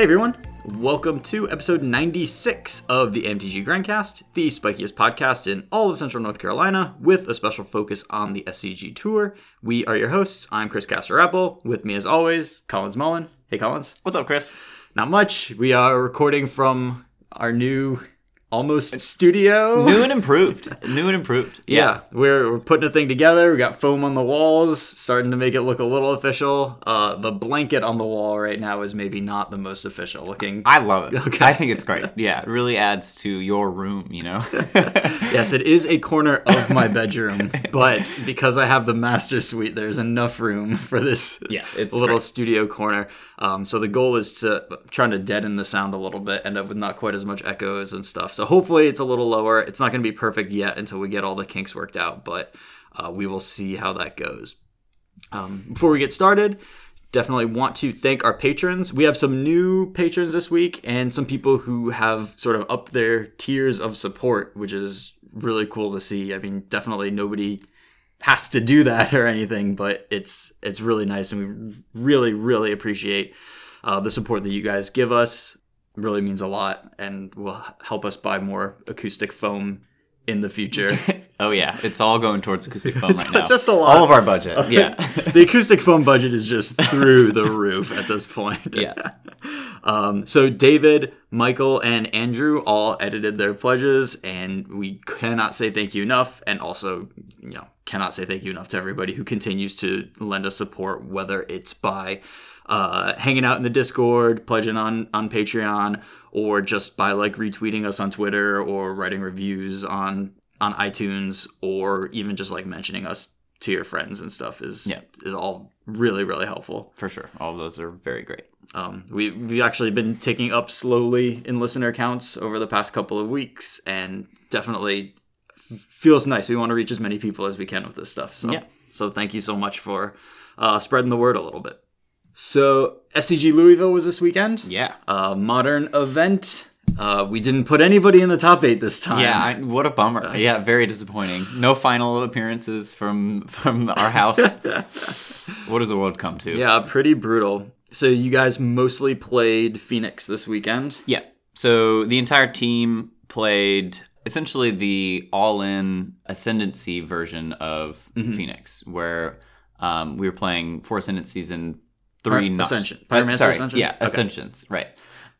Hey everyone, welcome to episode 96 of the MTG Grandcast, the spikiest podcast in all of Central North Carolina, with a special focus on the SCG Tour. We are your hosts. I'm Chris Castor Apple. With me, as always, Collins Mullen. Hey Collins. What's up, Chris? Not much. We are recording from our new almost studio. New and improved. New and improved. Yeah. yeah, we're, we're putting a thing together. We got foam on the walls, starting to make it look a little official. Uh, the blanket on the wall right now is maybe not the most official looking. I love it. Okay. I think it's great. Yeah, it really adds to your room, you know? yes, it is a corner of my bedroom, but because I have the master suite, there's enough room for this yeah, it's little great. studio corner. Um, so the goal is to trying to deaden the sound a little bit, end up with not quite as much echoes and stuff. So hopefully it's a little lower. It's not going to be perfect yet until we get all the kinks worked out, but uh, we will see how that goes. Um, before we get started, definitely want to thank our patrons. We have some new patrons this week and some people who have sort of upped their tiers of support, which is really cool to see. I mean, definitely nobody has to do that or anything, but it's it's really nice and we really really appreciate uh, the support that you guys give us really means a lot and will help us buy more acoustic foam in the future. oh yeah, it's all going towards acoustic foam right now. Just a lot. All of our budget. Yeah. the acoustic foam budget is just through the roof at this point. Yeah. Um, so David, Michael, and Andrew all edited their pledges, and we cannot say thank you enough. And also, you know, cannot say thank you enough to everybody who continues to lend us support, whether it's by uh, hanging out in the Discord, pledging on on Patreon, or just by like retweeting us on Twitter or writing reviews on on iTunes, or even just like mentioning us to your friends and stuff is yeah. is all really really helpful for sure. All of those are very great. Um, we we've actually been taking up slowly in listener counts over the past couple of weeks, and definitely feels nice. We want to reach as many people as we can with this stuff. So yeah. so thank you so much for uh, spreading the word a little bit. So SCG Louisville was this weekend. Yeah. Uh, modern event. Uh, we didn't put anybody in the top eight this time. Yeah, I, what a bummer. Yeah, very disappointing. No final appearances from from our house. what does the world come to? Yeah, pretty brutal. So you guys mostly played Phoenix this weekend. Yeah. So the entire team played essentially the all-in ascendancy version of mm-hmm. Phoenix, where um, we were playing four ascendancies and three Pyr- Ascension. Uh, sorry, Ascension? Yeah, okay. Ascensions, right.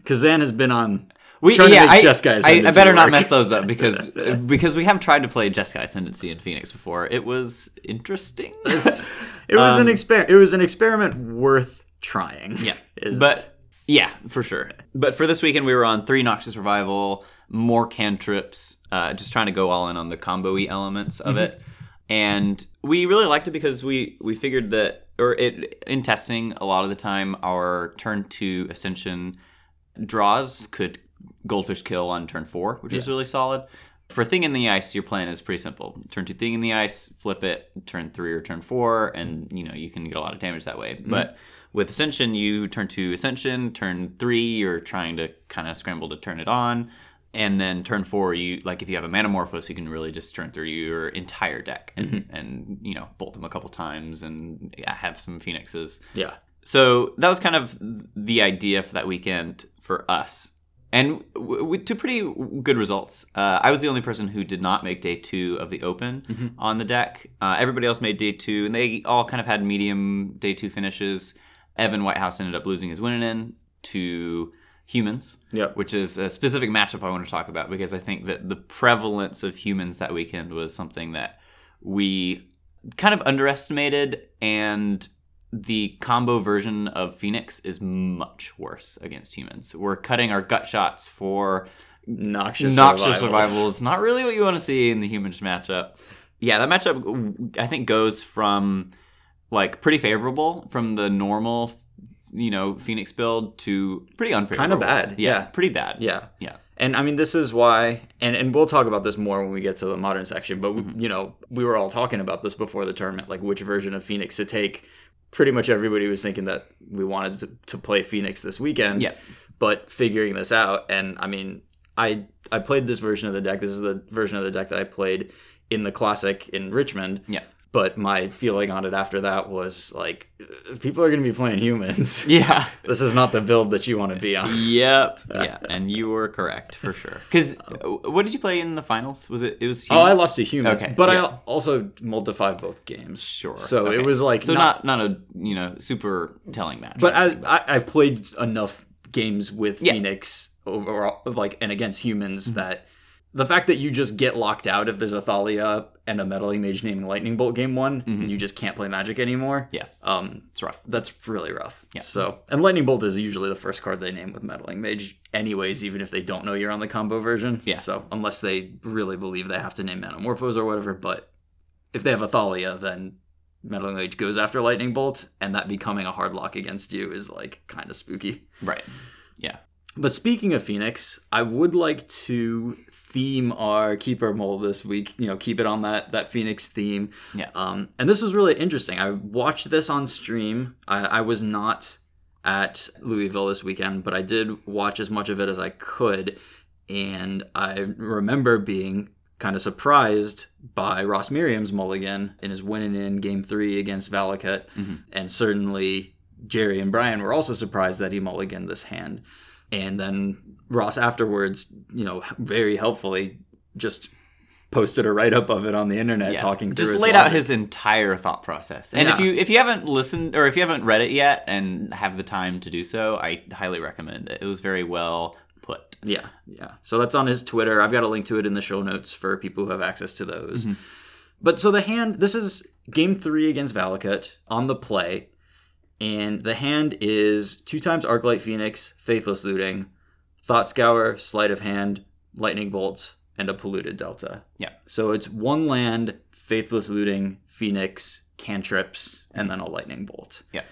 Kazan has been on we, yeah, I, I, I, better not mess those up because because we have tried to play Jeskai Ascendancy in Phoenix before. It was interesting. it was um, an experiment. It was an experiment worth trying. Yeah, is... but yeah, for sure. But for this weekend, we were on three Noxious Revival, more cantrips, uh, just trying to go all in on the combo-y elements of mm-hmm. it, and we really liked it because we we figured that or it in testing a lot of the time our turn two ascension draws could goldfish kill on turn four, which yeah. is really solid. For thing in the ice, your plan is pretty simple. Turn two thing in the ice, flip it, turn three or turn four, and you know you can get a lot of damage that way. Mm-hmm. But with ascension, you turn two ascension, turn three, you're trying to kind of scramble to turn it on and then turn four you like if you have a manamorphose you can really just turn through your entire deck and mm-hmm. and you know bolt them a couple times and yeah, have some phoenixes yeah so that was kind of the idea for that weekend for us and w- to pretty good results. Uh, I was the only person who did not make day two of the Open mm-hmm. on the deck. Uh, everybody else made day two, and they all kind of had medium day two finishes. Evan Whitehouse ended up losing his winning in to humans, yep. which is a specific matchup I want to talk about because I think that the prevalence of humans that weekend was something that we kind of underestimated, and the combo version of Phoenix is much worse against humans. We're cutting our gut shots for noxious, noxious survivals. survivals. Not really what you want to see in the humans matchup. Yeah, that matchup I think goes from like pretty favorable from the normal you know Phoenix build to pretty unfavorable. Kind of bad. Yeah, yeah, pretty bad. Yeah, yeah. And I mean, this is why, and, and we'll talk about this more when we get to the modern section. But mm-hmm. you know, we were all talking about this before the tournament, like which version of Phoenix to take. Pretty much everybody was thinking that we wanted to, to play Phoenix this weekend. Yeah. But figuring this out, and I mean, I I played this version of the deck. This is the version of the deck that I played in the classic in Richmond. Yeah. But my feeling on it after that was like, uh, people are going to be playing humans. Yeah. this is not the build that you want to be on. Yep. Yeah, and you were correct for sure. Because what did you play in the finals? Was it? It was. Oh, I lost to humans, Okay, but yeah. I also five both games. Sure. So Okay. it was like so not, not a you know super telling match. But I, I, I've played enough games with Yeah. Phoenix overall, like and against humans Mm-hmm. that the fact that you just get locked out if there's a Thalia and a meddling mage naming lightning bolt game one, and you just can't play magic anymore. Mm-hmm. yeah, Um, it's rough. that's really rough. Yeah. So, and lightning bolt is usually the first card they name with meddling mage, anyways, even if they don't know you're on the combo version. Yeah. So unless they really believe they have to name Manamorphose or whatever, but if they have a Thalia, then meddling mage goes after lightning bolt, and that becoming a hard lock against you is like kind of spooky. Right. Yeah. But speaking of Phoenix, I would like to theme our keeper mold this week. You know, keep it on that that Phoenix theme. Yeah. Um, and this was really interesting. I watched this on stream. I, I was not at Louisville this weekend, but I did watch as much of it as I could. And I remember being kind of surprised by Ross Merriam's mulligan in his winning in game three against Valakut. And certainly Jerry and Brian were also surprised that he mulliganed this hand. And then Ross afterwards, you know, very helpfully just posted a write up of it on the internet Yeah. talking through just laid out his entire thought process. And if you if you haven't listened or if you haven't read it yet and have the time to do so, I highly recommend it. It was very well put. Yeah, yeah. So that's on his Twitter. I've got a link to it in the show notes for people who have access to those. Mm-hmm. But so the hand, this is game three against Valakut on the play. And the hand is two times Arclight Phoenix, Faithless Looting, Thought Scour, Sleight of Hand, Lightning Bolts, and a Polluted Delta. Yeah. So it's one land, Faithless Looting, Phoenix, cantrips, and then a Lightning Bolt. Yeah.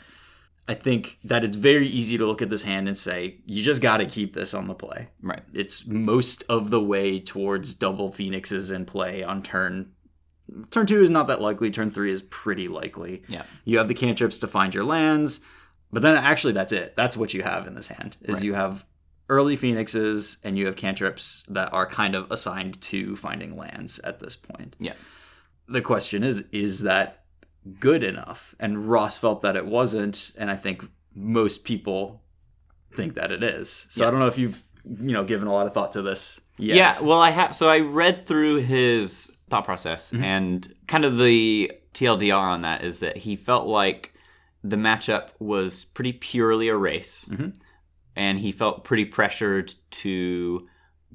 I think that it's very easy to look at this hand and say, you just got to keep this on the play. Right. It's most of the way towards double phoenixes in play on turn. Turn two is not that likely. Turn three is pretty likely. Yeah. You have the cantrips to find your lands, but then actually that's it. That's what you have in this hand. Is Right. you have early phoenixes and you have cantrips that are kind of assigned to finding lands at this point. Yeah. The question is, is that good enough? And Ross felt that it wasn't, and I think most people think that it is. So Yeah. I don't know if you've you know given a lot of thought to this. Yet. Yeah, well, I have. So I read through his thought process, Mm-hmm. and kind of the TLDR on that is that he felt like the matchup was pretty purely a race, Mhm. and he felt pretty pressured to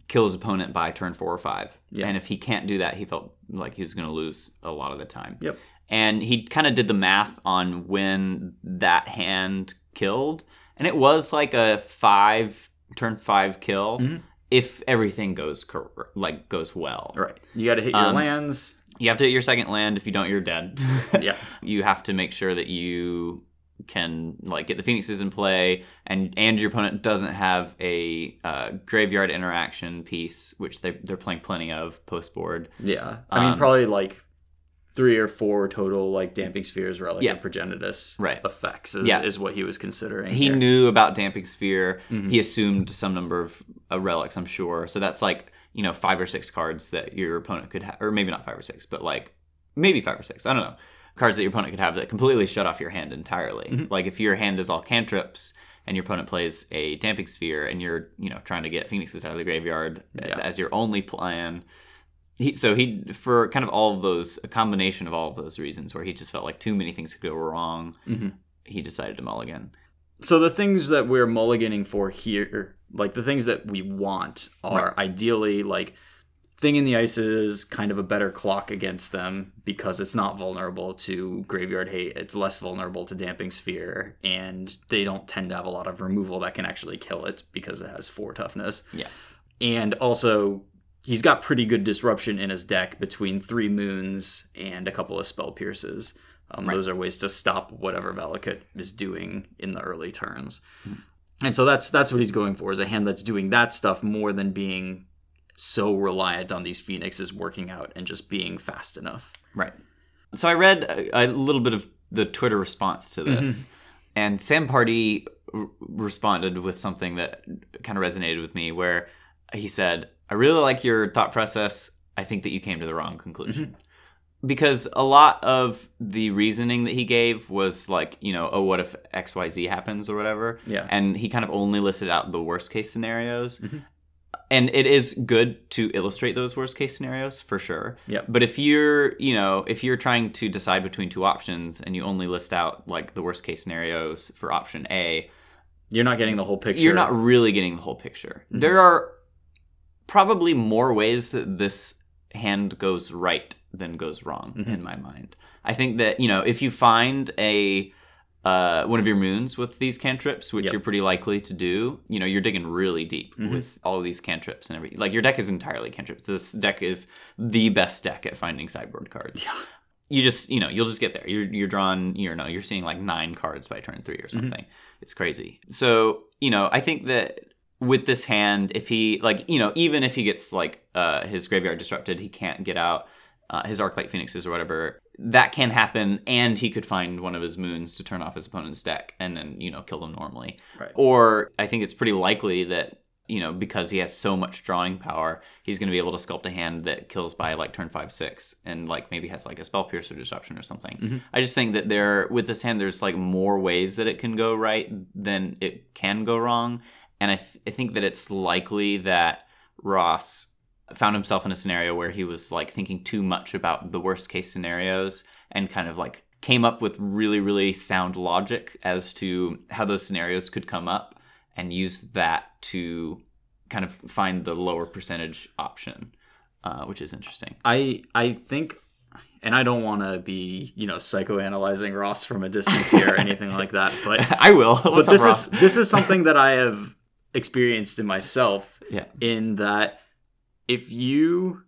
kill his opponent by turn four or five. Yeah. And if he can't do that, he felt like he was going to lose a lot of the time. Yep. And he kind of did the math on when that hand killed, and it was like a five turn five kill Mhm. if everything goes cor- like goes well. Right. You got to hit your Um, lands. You have to hit your second land. If you don't, you're dead. Yeah. you have to make sure that you can like get the phoenixes in play, and and your opponent doesn't have a uh, graveyard interaction piece, which they they're playing plenty of post board. Yeah. I mean, Um, probably like three or four total like damping spheres, relic, Yeah. and progenitus Right. effects is, Yeah. is what he was considering. He here. knew about damping sphere. Mhm. He assumed some number of uh, relics, I'm sure. So that's like you know five or six cards that your opponent could have, or maybe not five or six, but like maybe five or six. I don't know cards that your opponent could have that completely shut off your hand entirely. Mhm. Like if your hand is all cantrips and your opponent plays a damping sphere and you're you know trying to get phoenixes out of the graveyard Yeah. as your only plan. He, so he for kind of all of those a combination of all of those reasons where he just felt like too many things could go wrong. Mhm. He decided to mulligan. So the things that we're mulliganing for here, like the things that we want, are ideally like thing in the ice is kind of a better clock against them because it's not vulnerable to graveyard hate. It's less vulnerable to damping sphere, and they don't tend to have a lot of removal that can actually kill it because it has four toughness. Yeah. And also, he's got pretty good disruption in his deck between three moons and a couple of spell pierces. Um, Right. Those are ways to stop whatever Valakut is doing in the early turns. Hmm. And so that's that's what he's going for is a hand that's doing that stuff more than being so reliant on these phoenixes working out and just being fast enough. Right. So I read a, a little bit of the Twitter response to this, and Sam Pardee r- responded with something that kind of resonated with me, where he said, "I really like your thought process. I think that you came to the wrong conclusion." because a lot of the reasoning that he gave was like, you know, oh, what if XYZ happens or whatever? Yeah. And he kind of only listed out the worst case scenarios. Mm-hmm. And it is good to illustrate those worst case scenarios for sure. Yep. But if you're, you know, if you're trying to decide between two options and you only list out like the worst case scenarios for option A, You're not getting the whole picture. you're not really getting the whole picture. Mm-hmm. There are probably more ways that this hand goes right than goes wrong in mm-hmm. my mind. I think that you know if you find a uh, one of your moons with these cantrips, which Yep. you're pretty likely to do, you know, you're digging really deep mm-hmm. with all of these cantrips and everything. Like your deck is entirely cantrips. This deck is the best deck at finding sideboard cards. Yeah. You just, you know, you'll just get there. You're you're drawn, you know, you're seeing like nine cards by turn three or mm-hmm. something. It's crazy. So, you know, I think that with this hand, if he like, you know, even if he gets like uh his graveyard disrupted, he can't get out uh, his Arclight Phoenixes or whatever. That can happen, and he could find one of his moons to turn off his opponent's deck and then, you know, kill them normally. Right. Or I think it's pretty likely that, you know, because he has so much drawing power, he's going to be able to sculpt a hand that kills by like turn five, six, and like maybe has like a spell piercer disruption or something. I just think that there, with this hand, there's like more ways that it can go right than it can go wrong. And I, th- I think that it's likely that Ross found himself in a scenario where he was like thinking too much about the worst case scenarios and kind of like came up with really really sound logic as to how those scenarios could come up and use that to kind of find the lower percentage option uh, which is interesting I I think, and I don't want to be you know psychoanalyzing Ross from a distance here or anything like that, but i will but What's up, this Ross? is this is something that I have experienced in myself. Yeah. In that, if you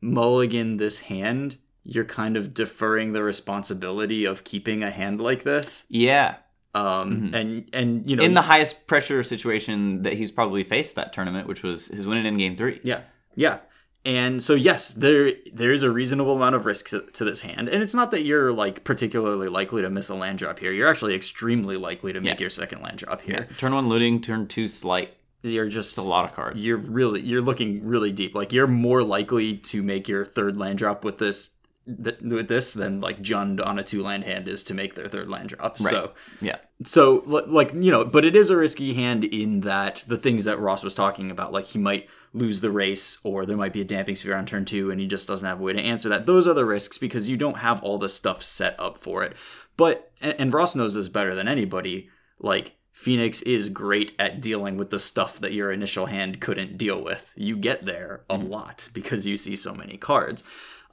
mulligan this hand, you're kind of deferring the responsibility of keeping a hand like this. yeah Um, and and you know Mm-hmm. in the highest pressure situation that he's probably faced that tournament which was his win in game three Yeah, yeah. And so yes, there there is a reasonable amount of risk to, to this hand, and it's not that you're like particularly likely to miss a land drop here. You're actually extremely likely to make Yeah. your second land drop here. turn one looting turn two sleight You're just it's a lot of cards You're really you're looking really deep. Like you're more likely to make your third land drop with this th- with this than like Jund on a two land hand is to make their third land drop. So yeah. So like you know but it is a risky hand in that the things that ross was talking about like he might lose the race or there might be a damping sphere on turn two and he just doesn't have a way to answer that. Those are the risks because you don't have all the stuff set up for it. But and, and ross knows this better than anybody like phoenix is great at dealing with the stuff that your initial hand couldn't deal with. You get there a mm. lot because you see so many cards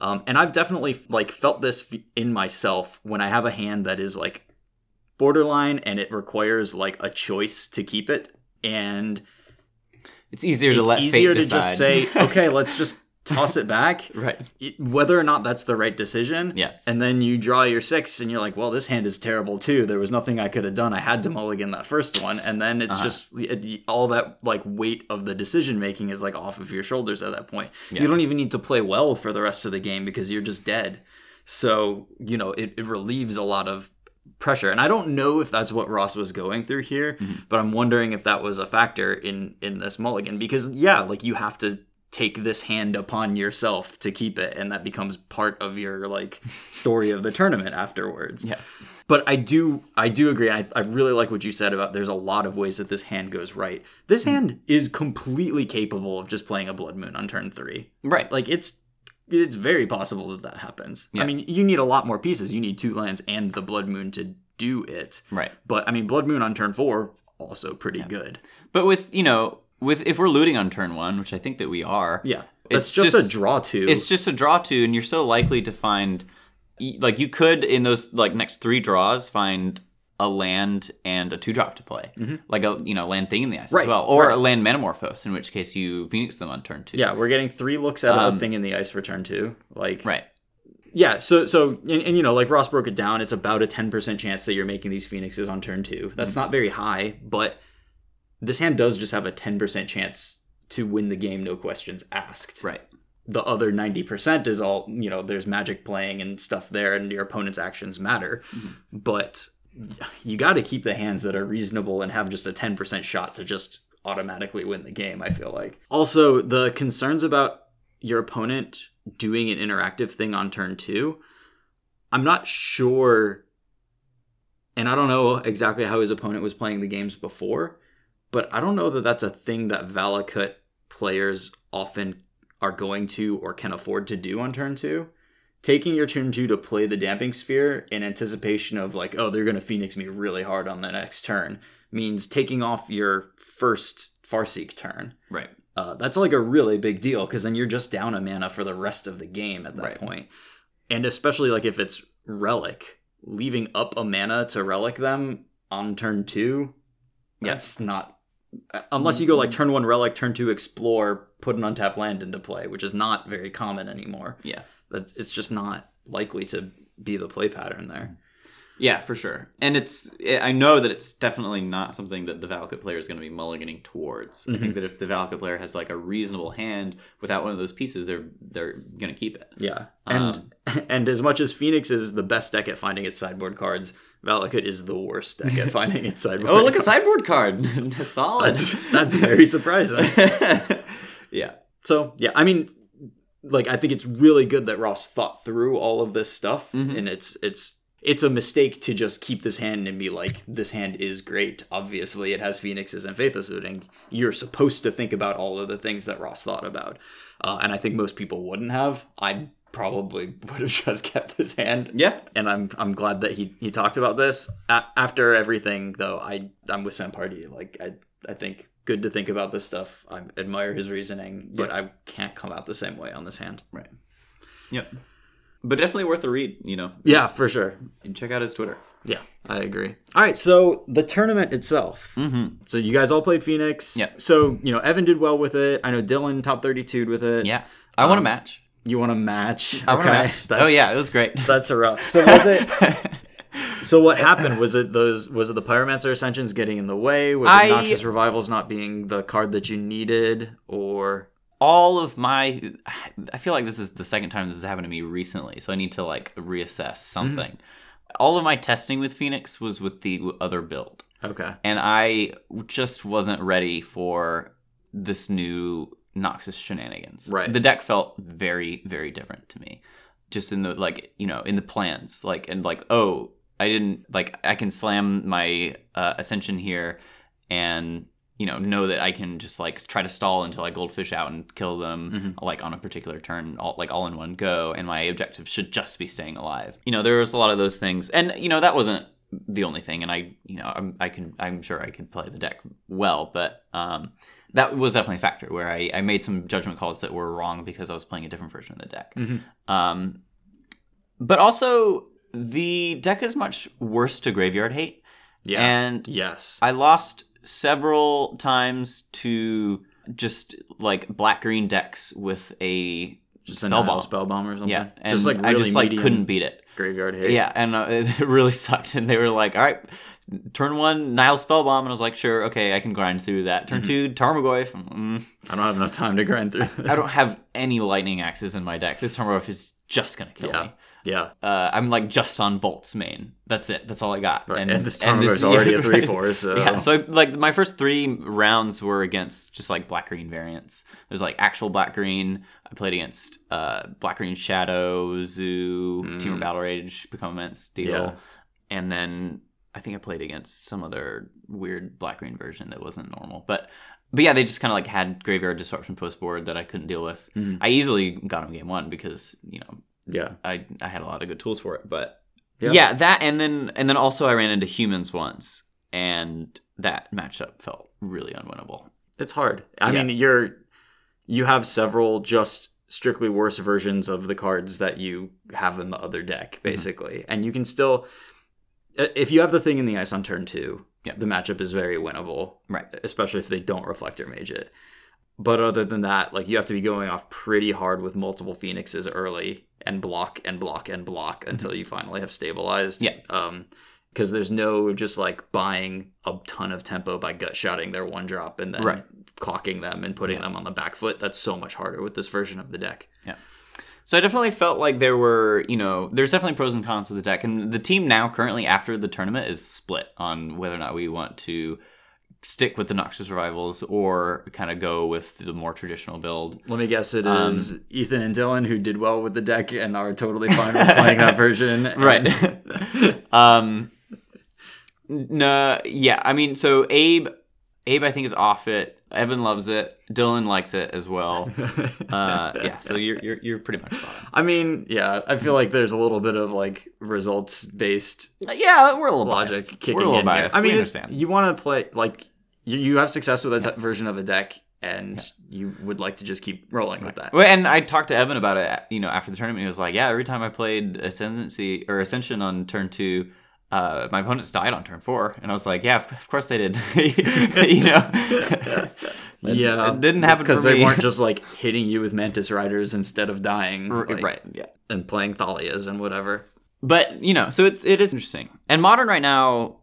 um, and i've definitely like felt this in myself when i have a hand that is like borderline and it requires like a choice to keep it. And it's easier to it's let easier to just say okay let's just toss it back right whether or not that's the right decision Yeah. and then you draw your six and you're like well this hand is terrible too there was nothing i could have done i had to mulligan that first one and then it's Uh-huh. just it, all that like weight of the decision making is like off of your shoulders at that point Yeah. you don't even need to play well for the rest of the game because you're just dead so you know it, it relieves a lot of pressure and i don't know if that's what ross was going through here Mm-hmm. but i'm wondering if that was a factor in in this mulligan because yeah like you have to take this hand upon yourself to keep it and that becomes part of your like story of the tournament afterwards. Yeah. But i do i do agree. I, I really like what you said about there's a lot of ways that this hand goes right. This hmm. hand is completely capable of just playing a blood moon on turn three. Right. Like it's it's very possible that that happens. Yeah. i mean you need a lot more pieces. You need two lands and the blood moon to do it. Right. But i mean blood moon on turn four also pretty good. But with you know, with if we're looting on turn one, which I think that we are, yeah It's just, just- a draw two it's just a draw two, and you're so likely to find, like you could in those like next three draws find a land and a two drop to play, like a you know land thing in the ice Mm-hmm. Right, as well, or right. a land Manamorphose, in which case you phoenix them on turn two. yeah we're getting three looks at Um, a thing in the ice for turn two like right. yeah so so and, and you know like ross broke it down it's about a 10% chance that you're making these phoenixes on turn two that's not very high but this hand does just have a 10% chance to win the game no questions asked Right. the other 90% is all you know there's magic playing and stuff there and your opponent's actions matter mm-hmm. but you got to keep the hands that are reasonable and have just a 10% shot to just automatically win the game i feel like also the concerns about your opponent doing an interactive thing on turn two. I'm not sure, and I don't know exactly how his opponent was playing the games before, but I don't know that that's a thing that Valakut players often are going to or can afford to do on turn two. Taking your turn two to play the damping sphere in anticipation of like, oh, they're going to phoenix me really hard on the next turn means taking off your first Farseek turn. Right. Uh, that's like a really big deal because then you're just down a mana for the rest of the game at that Right. point. And especially like if it's relic, leaving up a mana to relic them on turn two, that's not. Unless you go like mm-hmm. turn one relic, turn two explore, put an untapped land into play, which is not very common anymore. Yeah. That it's just not likely to be the play pattern there. Yeah, for sure. And it's eh, I know that it's definitely not something that the Valakut player is going to be mulliganing towards. I think mm-hmm. that if the Valakut player has like a reasonable hand without one of those pieces, they're they're going to keep it. Yeah, and um, and as much as Phoenix is the best deck at finding its sideboard cards, Valakut is the worst deck at finding its sideboard. Oh, look a sideboard card. Solid. That's that's very surprising. yeah. So yeah, I mean, like I think it's really good that Ross thought through all of this stuff, Mhm. and it's it's it's a mistake to just keep this hand and be like, this hand is great. Obviously, it has Phoenixes and Faithless Looting. You're supposed to think about all of the things that Ross thought about, uh, and I think most people wouldn't have. I probably would have just kept his hand. Yeah. and I'm I'm glad that he he talked about this. A- after everything, though, I I'm with Sam Pardee. Like I I think good to think about this stuff. I admire his reasoning, but I can't come out the same way on this hand. Right. Yep. But definitely worth a read, you know. Yeah, for sure. And check out his Twitter. Yeah, I agree. All right, so the tournament itself. Mm-hmm. So you guys all played Phoenix. Yeah. So you know Evan did well with it. I know Dylan top thirty two with it. Yeah. I want a Um, match. You want to match? I want a match. Oh yeah, it was great. That's a rough. So was it? So what happened? Was it those? Was it the Pyromancer Ascensions getting in the way? Was I- it Noxious Revivals not being the card that you needed? Or all of my I feel like this is the second time this has happened to me recently, so I need to like reassess mm-hmm. something. All of my testing with Phoenix was with the other build, okay, and I just wasn't ready for this new Noxious shenanigans. Right. The deck felt very, very different to me. Just in the like, you know, in the plans, like and like, oh, I didn't like I can slam my uh, ascension here and you know know that I can just like try to stall until I goldfish out and kill them like on a particular turn, all, like all in one go, and my objective should just be staying alive. You know, there was a lot of those things, and you know that wasn't the only thing. And I, you know, I'm, I can, I'm sure I could play the deck well, but um, that was definitely a factor where I, I made some judgment calls that were wrong because I was playing a different version of the deck. Um, but also the deck is much worse to graveyard hate. yeah, And yes, I lost several times to just like black green decks with a just spell bomb. spell bomb or something. Yeah, and just like I just like couldn't beat it. graveyard hate. Yeah, and uh, it really sucked. And they were like, "All right, turn one Nihil spell bomb," and I was like, "Sure, okay, I can grind through that." Turn two Tarmogoyf. Mm, I don't have enough time to grind through this. I don't have any lightning axes in my deck. This Tarmogoyf is just gonna kill Yeah, me. yeah. Uh, I'm like just on bolts main. That's it. That's all I got. Right. And this Tarmogoyf's already a 3/4, so- yeah. So I, like my first three rounds were against just like black green variants. There's like actual black green. I played against uh, black green shadow, zoo, Temur Battle Rage, become immense deal, Mm. Yeah. and then I think I played against some other weird black green version that wasn't normal, but. But yeah, they just kind of like had graveyard disruption post board that I couldn't deal with. Mm-hmm. I easily got him game one because you know Yeah. I I had a lot of good tools for it, but Yeah. yeah. that and then and then also I ran into humans once, and that matchup felt really unwinnable. It's hard. I Yeah. mean, you're you have several just strictly worse versions of the cards that you have in the other deck, Mm-hmm. basically, and you can still. I- If you have the thing in the ice on turn two, Yeah. the matchup is very winnable, Right. especially if they don't reflector mage it. But other than that, like you have to be going off pretty hard with multiple phoenixes early and block and block and block until you finally have stabilized. Mm-hmm. Yeah. Um, because there's no just like buying a ton of tempo by gut shotting their one drop and then Right. clocking them and putting them on the back foot. That's so much harder with this version of the deck. So I definitely felt like there were, you know, there's definitely pros and cons with the deck, and the team now currently after the tournament is split on whether or not we want to stick with the Noxious Revivals or kind of go with the more traditional build. Let me guess, it Um, is Ethan and Dylan who did well with the deck and are totally fine with playing that version. Right. um no yeah, I mean so Abe Abe I think is off it. Evan loves it. Dylan likes it as well. Uh yeah, so you're you're you're pretty much on. I mean, yeah, I feel like there's a little bit of like results based Yeah, we're a little logic biased. kicking we're a little in. here. biased. I mean, you want to play like you, you have success with a t- version of a deck, and you would like to just keep rolling with that. Well, and I talked to Evan about it, you know, after the tournament. He was like, "Yeah, every time I played Ascendancy or Ascension on turn two, uh, my opponents died on turn four. And I was like, "Yeah, of, of course they did." you know, It- yeah, it didn't happen because they me. weren't just like hitting you with Mantis Riders instead of dying, R- like, right. Yeah, and playing Thalias and whatever. but you know, so it's it is interesting. And modern right now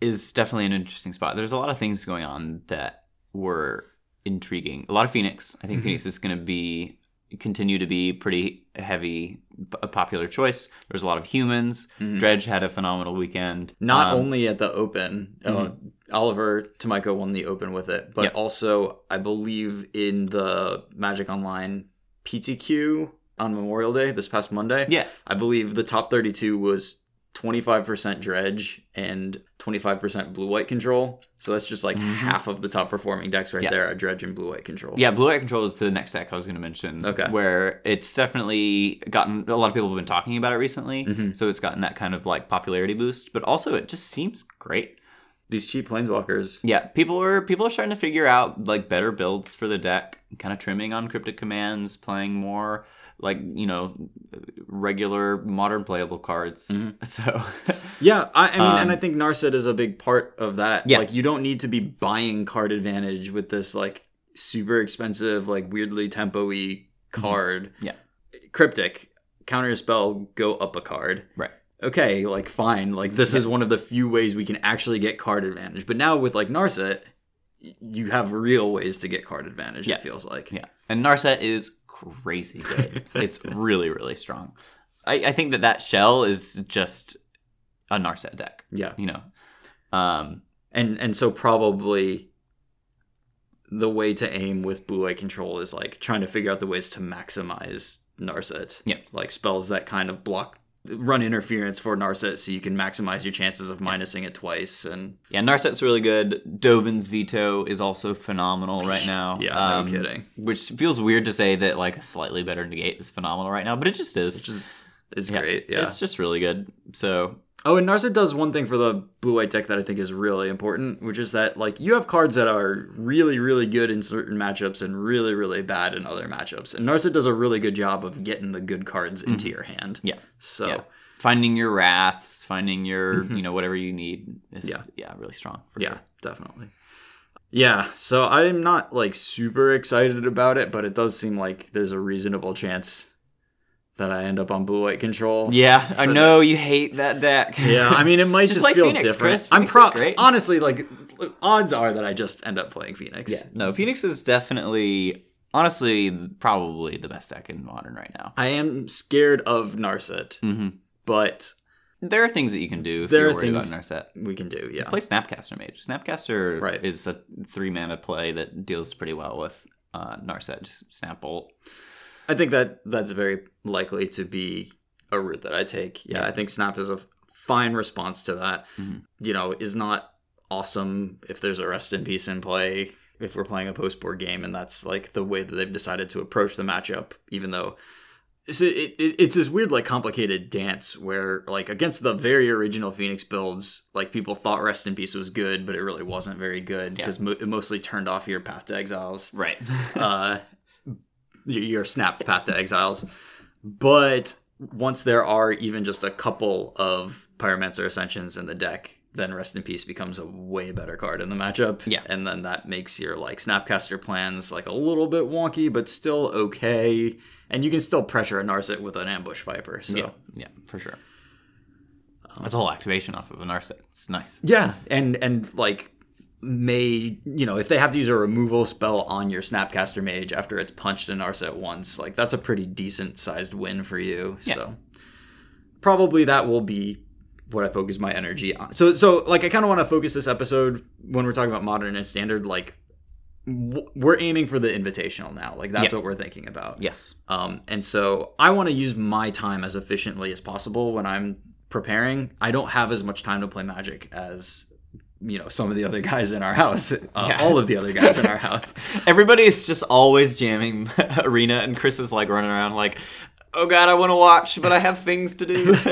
is definitely an interesting spot. There's a lot of things going on that were intriguing. A lot of Phoenix. I think Phoenix is going to be continue to be pretty heavy a popular choice. There's a lot of humans. Dredge had a phenomenal weekend. Not Um, only at the Open, uh, Oliver Tomajko won the Open with it, but Yep. also I believe in the Magic Online PTQ on Memorial Day this past Monday. Yeah. I believe the top 32 was 25% dredge and 25% blue white control. So that's just like half of the top performing decks right Mm-hmm. Yeah. there are dredge and blue white control. Yeah, blue white Control is the next deck I was going to mention. Okay. Where it's definitely gotten a lot of people have been talking about it recently, Mm-hmm. so it's gotten that kind of like popularity boost. But also, it just seems great. These cheap planeswalkers. Yeah, people are people are starting to figure out like better builds for the deck, kind of trimming on cryptic commands, playing more like you know regular modern playable cards. Mm-hmm. So Yeah, I, I mean, and Um, I think Narset is a big part of that. Yeah. Like, you don't need to be buying card advantage with this, like, super expensive, like, weirdly tempo y card. Mm-hmm. Yeah. Cryptic, counter spell, go up a card. right, Okay, like, fine. Like, this is one of the few ways we can actually get card advantage. But now with, like, Narset, you have real ways to get card advantage, Yeah. it feels like. yeah, and Narset is crazy good. it's really really strong. I, I think that that shell is just a Narset deck. Yeah. You know, um, and and so probably the way to aim with blue eye control is like trying to figure out the ways to maximize Narset. Yeah. Like spells that kind of block run interference for Narset so you can maximize your chances of minusing it twice and Yeah, Narset's really good. Dovin's Veto is also phenomenal right now. Um, Yeah, no kidding. Which feels weird to say that like a slightly better negate is phenomenal right now, but it just is. which is is Yeah, great. Yeah. It's just really good. So Oh, and Narset does one thing for the blue white deck that I think is really important, which is that like you have cards that are really, really good in certain matchups and really, really bad in other matchups. And Narset does a really good job of getting the good cards into your hand. Mm-hmm. yeah. So Yeah. Finding your wraths, finding your, you know, whatever you need is Mm-hmm. Yeah. yeah, really strong for yeah, sure. definitely. Yeah, so I'm not like super excited about it, but it does seem like there's a reasonable chance that I end up on blue white control. Yeah, I know you hate that deck. Yeah, I mean it might Just just, feel Phoenix, different. I'm pro honestly like odds are that I just end up playing Phoenix. Yeah. No, Phoenix is definitely honestly probably the best deck in modern right now. I am scared of Narset, Mm-hmm. but There are things that you can do if There you're are worried things- about Narset. we can do, yeah. Play Snapcaster Mage. Snapcaster Right. is a three mana play that deals pretty well with uh, Narset. Just Snap Bolt. I think that that's very likely to be a route that I take. Yeah, Yeah. I think Snap is a fine response to that. Mhm. You know, is not awesome if there's a rest in peace in play if we're playing a post board game, and that's like the way that they've decided to approach the matchup. Even though it's it, it, it's this weird like complicated dance where like against the very original Phoenix builds, like people thought rest in peace was good, but it really wasn't very good Yeah. because mo- it mostly turned off your path to exiles Right. uh, your snap path to exiles. But once there are even just a couple of Pyromancer Ascensions in the deck, then Rest in Peace becomes a way better card in the matchup. Yeah. And then that makes your like Snapcaster plans like a little bit wonky, but still okay. And you can still pressure a Narset with an Ambush Viper. So yeah. Yeah, for sure. That's a whole activation off of a Narset. It's nice. Yeah, and and like may you know if they have to use a removal spell on your Snapcaster Mage after it's punched an Narset once, like that's a pretty decent sized win for you. Yeah. So probably that will be what I focus my energy on. So so like I kind of want to focus this episode when we're talking about modern and standard like w- we're aiming for the invitational now. Like that's Yeah. what we're thinking about. Yes. Um, and so I want to use my time as efficiently as possible when I'm preparing. I don't have as much time to play Magic as you know some of the other guys in our house. Uh, Yeah. All of the other guys in our house. Everybody is just always jamming Arena, and Chris is like running around like, "Oh God, I want to watch, but I have things to do."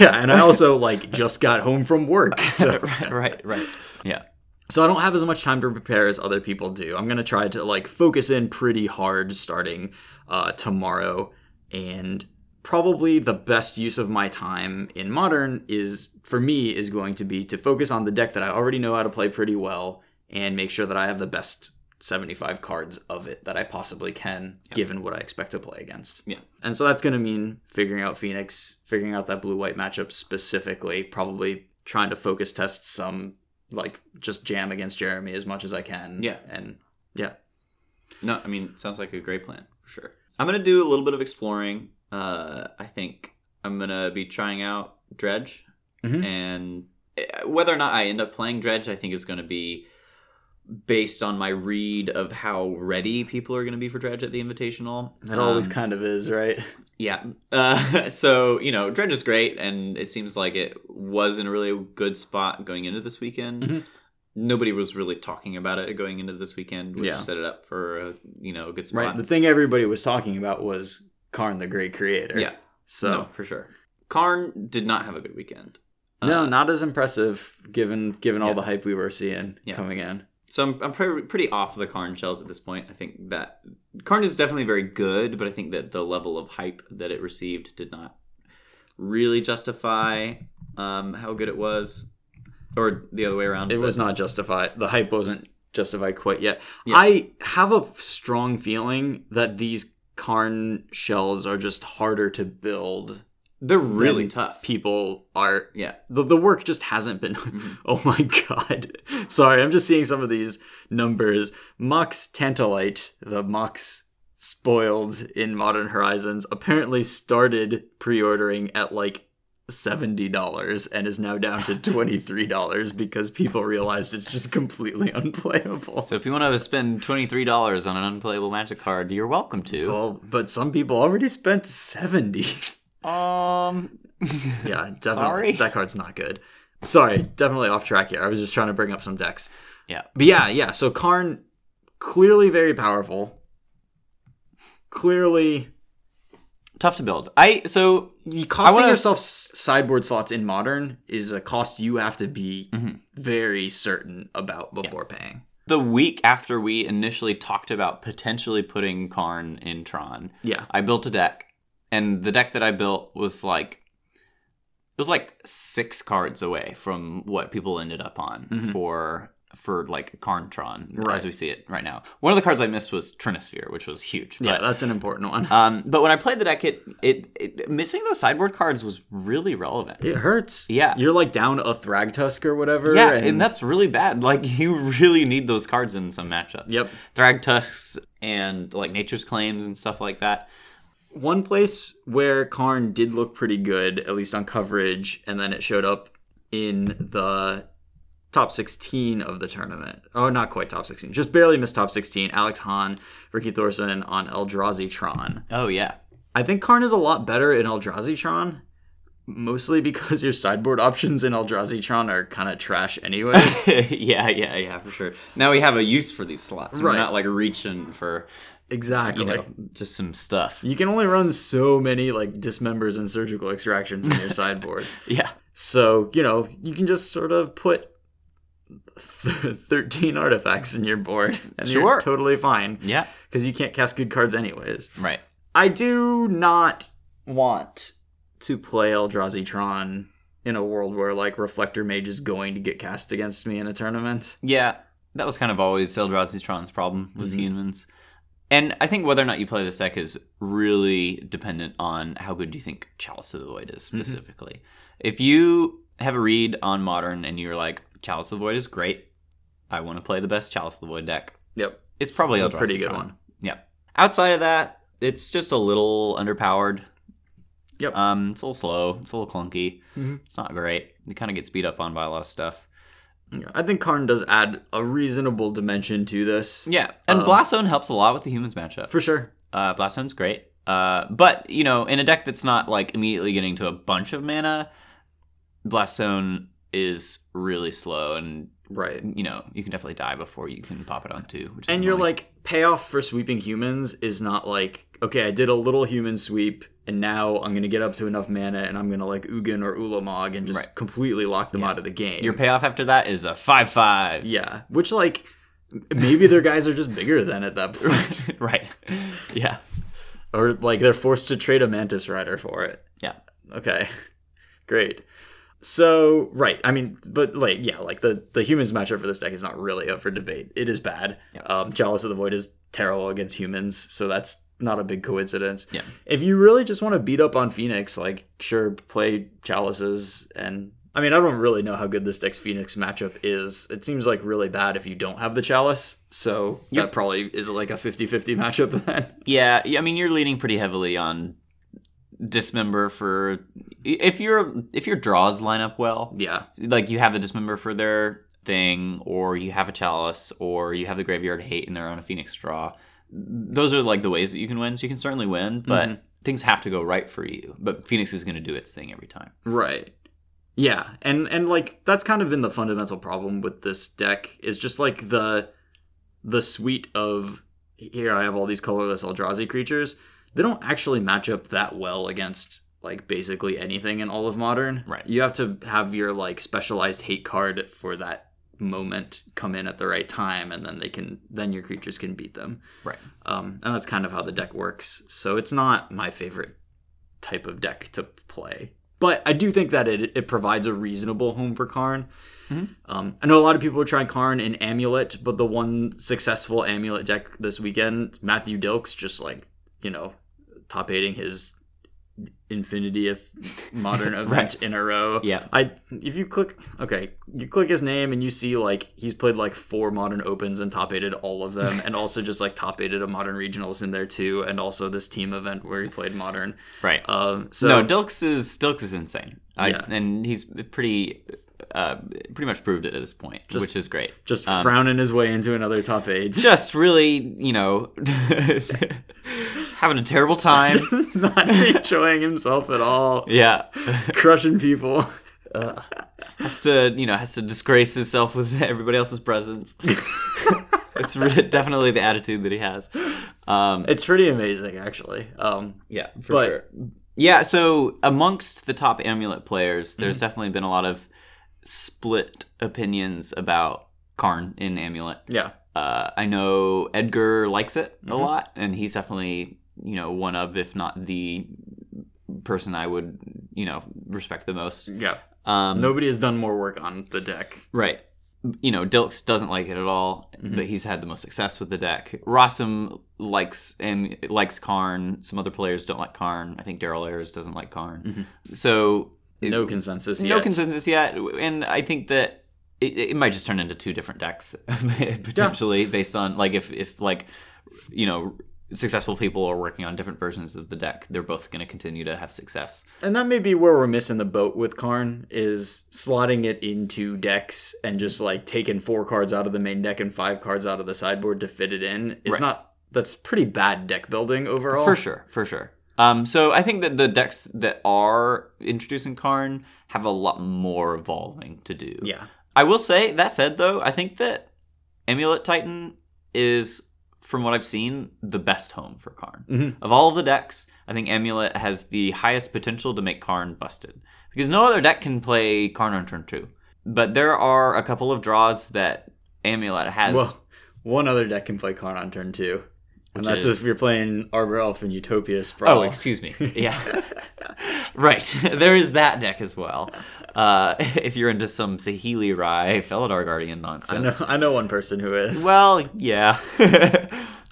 yeah, and I also like just got home from work, so right, right, right. Yeah. so I don't have as much time to prepare as other people do. I'm gonna try to like focus in pretty hard starting uh, tomorrow, and probably the best use of my time in modern is for me is going to be to focus on the deck that I already know how to play pretty well and make sure that I have the best 75 cards of it that I possibly can given what I expect to play against. Yeah. And so that's going to mean figuring out Phoenix, figuring out that blue white matchup specifically, probably trying to focus test some like just jam against Jeremy as much as I can. Yeah. And yeah. No, I mean, sounds like a great plan for sure. I'm gonna do a little bit of exploring. Uh, I think I'm gonna be trying out Dredge, Mhm. and uh, whether or not I end up playing Dredge, I think is gonna be based on my read of how ready people are gonna be for Dredge at the Invitational. It always Um, kind of is, right? Yeah. Uh, so, you know, Dredge is great, and it seems like it was in a really good spot going into this weekend. Mhm. Nobody was really talking about it going into this weekend, which Yeah. set it up for a, you know, a good spot. Right. The thing everybody was talking about was Karn the Great Creator. Yeah. So No, for sure. Karn did not have a good weekend. no, Uh, not as impressive given given all the hype we were seeing Yeah. coming in. So I'm, I'm pretty, pretty off the Karn shells at this point. I think that Karn is definitely very good, but I think that the level of hype that it received did not really justify um, how good it was, or the other way around. It was not justified. The hype wasn't justified quite yet. Yeah. I have a strong feeling that these Karn shells are just harder to build. They're really tough. People are Yeah. the, the work just hasn't been Mm-hmm. oh my god sorry i'm just seeing some of these numbers mox tantalite the mox spoiled in modern horizons apparently started pre-ordering at like $70 and is now down to $23 because people realized it's just completely unplayable So if you want to spend twenty three dollars on an unplayable Magic card, you're welcome to. well, but some people already spent 70 Um. yeah definitely Sorry. that card's not good sorry definitely off track here i was just trying to bring up some decks Yeah. But yeah, yeah. So Karn, clearly very powerful. Clearly, Tough to build. I so you costing wanna yourself s- sideboard slots in modern is a cost you have to be Mm-hmm. very certain about before paying. the week after we initially talked about potentially putting Karn in Tron, Yeah. I built a deck, and the deck that I built was like it was like six cards away from what people ended up on for for like Karntron Right. as we see it right now. One of the cards I missed was Trinisphere, which was huge. Yeah, that's an important one. Um, but when I played the deck, it, it it missing those sideboard cards was really relevant. it hurts. Yeah. You're like down a Thragtusk or whatever. Yeah, and, that's really bad. Like you really need those cards in some matchups. Yep. Thragtusks and like nature's claims and stuff like that. one place where Karn did look pretty good, at least on coverage, and then it showed up in the top 16 of the tournament. Oh, not quite top 16, just barely missed top 16. Alex Hahn, Ricky Thorson on Eldrazi Tron. Oh yeah. I think Karn is a lot better in Eldrazi Tron, mostly because your sideboard options in Eldrazi Tron are kind of trash, anyways. yeah, yeah, yeah, for sure. Now we have a use for these slots. Right. We're not like reaching for exactly. you know just some stuff. you can only run so many like dismembers and surgical extractions in your sideboard. Yeah. So, you know, you can just sort of put th- 13 artifacts in your board and Sure. you're totally fine Yeah. because you can't cast good cards anyways. Right. I do not want to play Eldrazi Tron in a world where like Reflector Mage is going to get cast against me in a tournament. Yeah, that was kind of always Eldrazi Tron's problem was Mm-hmm. humans. And I think whether or not you play this deck is really dependent on how good you think Chalice of the Void is Mm-hmm. specifically. If you have a read on Modern and you're like, Chalice of the Void is great, I want to play the best Chalice of the Void deck, Yep. it's probably a pretty good one. Yep. Outside of that, it's just a little underpowered. Yep. Um, it's a little slow. It's a little clunky. Mhm. It's not great. It kind of gets beat up on by a lot of stuff. Yeah, I think Karn does add a reasonable dimension to this. Yeah, and Um, Blast Zone helps a lot with the humans matchup. For sure. Uh, Blast Zone's great. Uh, but you know, in a deck that's not like immediately getting to a bunch of mana, Blast Zone is really slow, and Right. you know you can definitely die before you can pop it on two. Which And you're like payoff for sweeping humans is not like, okay, I did a little human sweep and now I'm gonna get up to enough mana and I'm gonna like Ugin or Ulamog and just Right. completely lock them out of the game. your payoff after that is a five five. yeah. Which like maybe their guys are just bigger than at that point. right. Yeah. or like they're forced to trade a Mantis Rider for it. Yeah. Okay. Great. So right, I mean, but like, yeah, like the the humans matchup for this deck is not really up for debate. It is bad. Yeah. Um, Chalice of the Void is terrible against humans, so that's not a big coincidence. Yeah. If you really just want to beat up on Phoenix, like sure, play Chalices, and I mean, I don't really know how good this deck's Phoenix matchup is. It seems like really bad if you don't have the Chalice, so Yep. that probably is like a 50-50 matchup then. Yeah, yeah, I mean you're leaning pretty heavily on dismember for if your if your draws line up well, yeah. like you have the dismember for their thing, or you have a chalice, or you have the graveyard hate and they're on a phoenix draw. Those are like the ways that you can win. So you can certainly win, but Mhm. things have to go right for you. But Phoenix is going to do its thing every time. Right. Yeah, and and like that's kind of been the fundamental problem with this deck is just like the the suite of here I have all these colorless Eldrazi creatures. They don't actually match up that well against like basically anything in all of modern. Right. You have to have your like specialized hate card for that moment come in at the right time and then they can then your creatures can beat them. Right. Um, and that's kind of how the deck works. So it's not my favorite type of deck to play. But I do think that it, it provides a reasonable home for Karn. Mhm. Um, I know a lot of people are trying Karn in Amulet, but the one successful Amulet deck this weekend, Matthew Dilks, just like, you know, top eighting his infinitieth modern event Right. in a row. Yeah. I if you click okay, you click his name and you see like he's played like four modern opens and top eighted all of them, and also just like top eighted a modern regionals in there too, and also this team event where he played modern. Right. Um, so no, Dilks is Dilks is insane. I, Yeah. and he's pretty uh, pretty much proved it at this point, Just- which is great. just um, frowning his way into another top eight. Just really, you know, having a terrible time. not enjoying himself at all, Yeah. crushing people. has to, you know, has to disgrace himself with everybody else's presence. it's definitely the attitude that he has. Um, It's pretty amazing, actually. Um, yeah, for but- sure. Yeah, so amongst the top amulet players, there's Mm-hmm. definitely been a lot of split opinions about Karn in amulet. yeah, Uh, I know Edgar likes it a Mhm. lot, and he's definitely you know one of, if not the person I would you know respect the most. yeah. Um, Nobody has done more work on the deck. Right. You know, Dilks doesn't like it at all, Mhm. but he's had the most success with the deck. Rossum likes and likes Karn. Some other players don't like Karn. I think Darryl Ayers doesn't like Karn. So No consensus yet. no consensus yet, and I think that it, it might just turn into two different decks potentially based on like if if like you know successful people are working on different versions of the deck, they're both going to continue to have success. And that may be where we're missing the boat with Karn is slotting it into decks and just like taking four cards out of the main deck and five cards out of the sideboard to fit it in. It's Right. not that's pretty bad deck building overall. For sure, for sure. Um, so I think that the decks that are introducing Karn have a lot more evolving to do. Yeah. I will say that said though, I think that Amulet Titan is, from what I've seen, the best home for Karn. Mhm. Of all of the decks, I think Amulet has the highest potential to make Karn busted. Because no other deck can play Karn on turn two. But there are a couple of draws that Amulet has. Well, one other deck can play Karn on turn two. And that's is- if you're playing Arbor Elf and Utopia Sprawl. Oh, excuse me. Yeah. right. there is that deck as well. Uh, if you're into some Saheeli Rai Felidar Guardian nonsense. I know. I know one person who is. Well, yeah.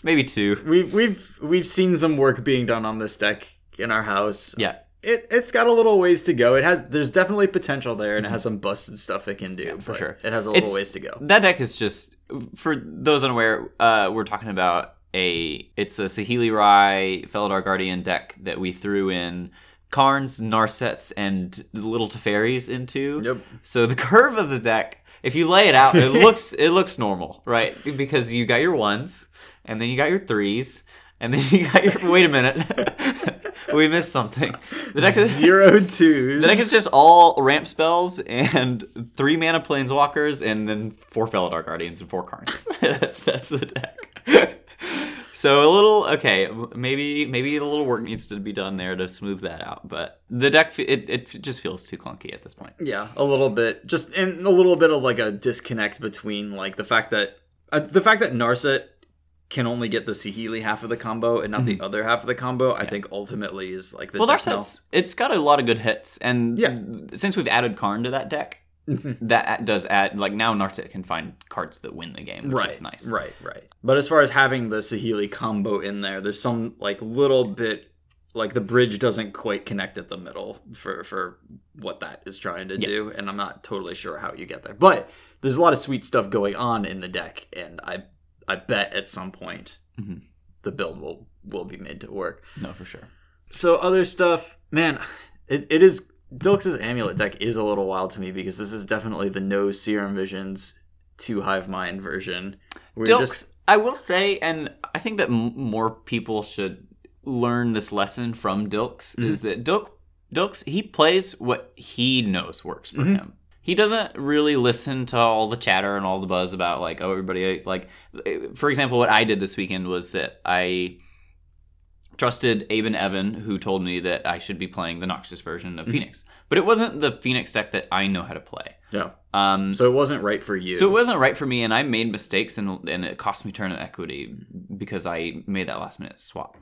Maybe two. We've, we've we've seen some work being done on this deck in our house. Yeah. It it's got a little ways to go. It has there's definitely potential there and it has some busted stuff it can do. for sure. It has a little It's- ways to go. That deck is just for those unaware. Uh, we're talking about a it's a Saheeli Rai Felidar Guardian deck that we threw in Karns, Narsets, and little Teferis into. Yep. So the curve of the deck, if you lay it out, it looks it looks normal, right? Because you got your ones, and then you got your threes, and then you got your. Wait a minute, we missed something. The deck is Zero twos. the deck is just all ramp spells and three mana planeswalkers, and then four Felidar Guardians and four Karns. that's that's the deck. So a little okay, maybe maybe a little work needs to be done there to smooth that out. But the deck it, it just feels too clunky at this point. Yeah, a little bit. Just and a little bit of like a disconnect between like the fact that uh, the fact that Narset can only get the Saheeli half of the combo and not the other half of the combo. I think ultimately is like the Well, Narset's it's got a lot of good hits, and Yeah. since we've added Karn to that deck, that does add like now Narset can find cards that win the game, which right, is nice. Right, right. But as far as having the Saheeli combo in there, there's some like little bit like the bridge doesn't quite connect at the middle for for what that is trying to do, and I'm not totally sure how you get there. But there's a lot of sweet stuff going on in the deck, and I I bet at some point Mhm. the build will will be made to work. No, for sure. So other stuff, man, it, it is Dilks's amulet deck is a little wild to me because this is definitely the no serum visions to hive mind version. We're Dilks, I will say, and I think that m- more people should learn this lesson from Dilks Mm-hmm. is that Dilk, Dilks he plays what he knows works for Mm-hmm. him. He doesn't really listen to all the chatter and all the buzz about like oh everybody like for example what I did this weekend was that I trusted Abe and Evan who told me that I should be playing the Noxious version Mm-hmm. of Phoenix. But it wasn't the Phoenix deck that I know how to play. yeah. Um So it wasn't right for you. so it wasn't right for me, and I made mistakes, and and it cost me turn of equity because I made that last minute swap.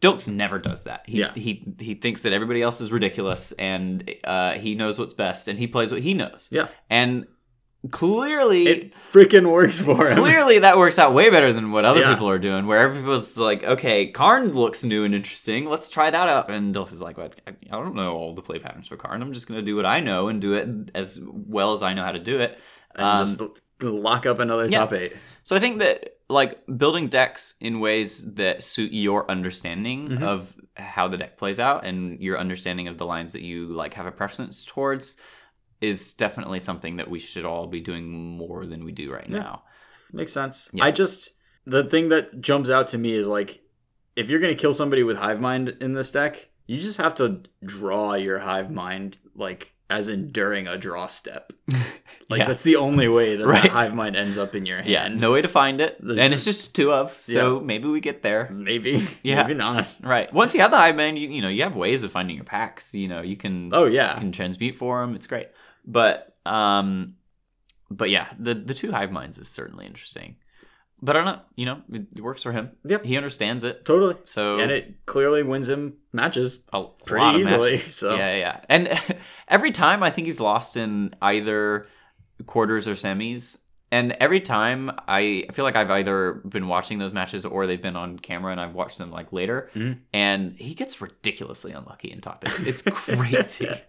Dilks never does that. He, Yeah. he he thinks that everybody else is ridiculous, and uh, he knows what's best, and he plays what he knows. yeah, And clearly, it freaking works for him. clearly that works out way better than what other Yeah. people are doing. Where everybody's like, okay, Karn looks new and interesting. Let's try that out. And Dilks is like? I I don't know all the play patterns for Karn. I'm just gonna do what I know and do it as well as I know how to do it. and Um, just lock up another yeah. top eight. So I think that like building decks in ways that suit your understanding Mm-hmm. of how the deck plays out and your understanding of the lines that you like have a preference towards is definitely something that we should all be doing more than we do right now. Makes sense. Yeah. I just the thing that jumps out to me is like if you're gonna kill somebody with hive mind in this deck, you just have to draw your hive mind like as in during a draw step. Like Yeah. that's the only way that Right. that hive mind ends up in your hand. Yeah, no way to find it. There's and it's just two of, so Yeah. maybe we get there. Maybe. Yeah. Maybe not. Right. Once you have the hive mind, you, you know, you have ways of finding your pacts. You know, you can Oh yeah. you can transmute for them. It's great. But um, but yeah, the the two hive minds is certainly interesting. But I don't know. You know, it, works for him. Yep. He understands it. Totally. So And it clearly wins him matches. a pretty easily, matches. so. Yeah, yeah. And every time I think he's lost in either quarters or semis. And every time I I feel like I've either been watching those matches or they've been on camera and I've watched them like later. Mhm. And he gets ridiculously unlucky in top eight. It's crazy.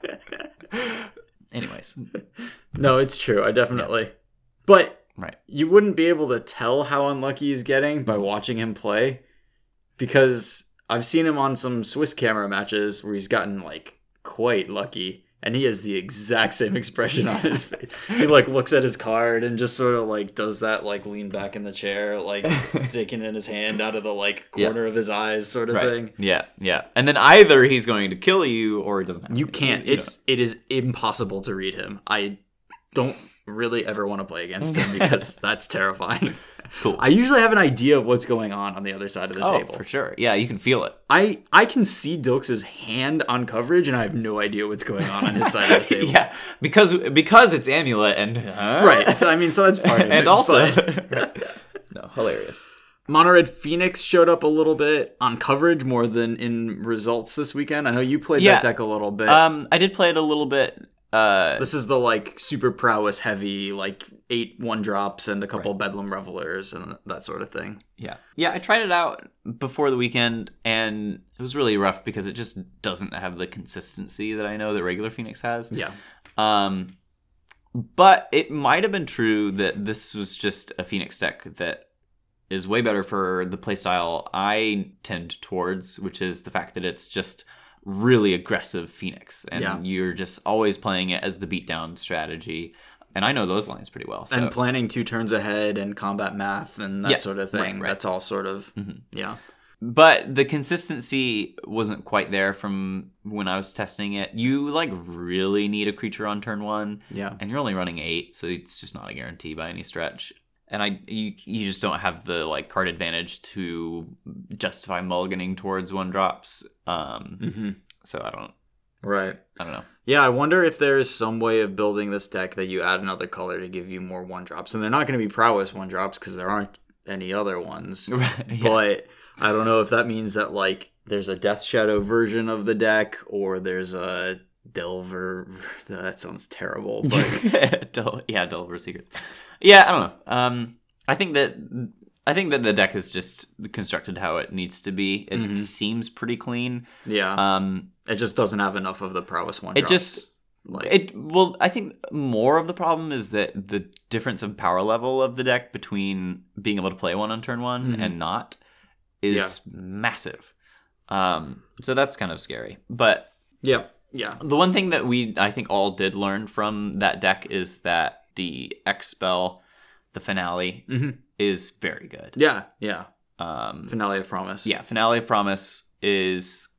Anyways, No, it's true. I definitely. But right. you wouldn't be able to tell how unlucky he's getting by watching him play because I've seen him on some Swiss camera matches where he's gotten like quite lucky and he has the exact same expression on his face. He like looks at his card and just sort of like does that like lean back in the chair like taking in his hand out of the like Yeah. corner of his eyes sort of Right. thing. Yeah, yeah. And then either he's going to kill you or he doesn't have You can't. know. It's it is impossible to read him. I don't really ever want to play against him because that's terrifying. Cool. I usually have an idea of what's going on on the other side of the oh, table. for sure. Yeah, you can feel it. I I can see Dilks's hand on coverage, and I have no idea what's going on on his side of the table. yeah, because because it's amulet and huh? Right. So I mean, so that's part of it. and also no hilarious. Monored Phoenix showed up a little bit on coverage more than in results this weekend. I know you played Yeah. that deck a little bit. Um, I did play it a little bit. Uh, this is the like super prowess heavy, like eight one drops and a couple Bedlam Revelers and that sort of thing. yeah, yeah. I tried it out before the weekend, and it was really rough because it just doesn't have the consistency that I know that regular Phoenix has. Yeah. Um, but it might have been true that this was just a Phoenix deck that is way better for the playstyle I tend towards, which is the fact that it's just really aggressive Phoenix, and Yeah. you're just always playing it as the beatdown strategy. And I know those lines pretty well. So. and planning two turns ahead and combat math and that Yeah, sort of thing. right. That's all sort of Mhm. yeah. but the consistency wasn't quite there from when I was testing it. You like really need a creature on turn one, Yeah. and you're only running eight, so it's just not a guarantee by any stretch. And I, you, you just don't have the like card advantage to justify mulliganing towards one drops. Um, hmm so I don't, Right. I don't know. Yeah, I wonder if there is some way of building this deck that you add another color to give you more one drops. And they're not going to be prowess one drops because there aren't any other ones. Yeah. But I don't know if that means that like there's a Death Shadow version of the deck or there's a Delver. That sounds terrible, but Del- yeah, Delver Secrets. Yeah, I don't know. Um, I think that I think that the deck is just constructed how it needs to be. It Mhm. seems pretty clean. yeah, Um, it just doesn't have enough of the prowess one. it drops. just like it well, I think more of the problem is that the difference of power level of the deck between being able to play one on turn one Mhm. and not is massive. Um, so that's kind of scary. But yeah, yeah, the one thing that we I think all did learn from that deck is that the X spell, the finale, Mhm. is very good. yeah, yeah. Um, Finale of Promise. yeah, finale of promise is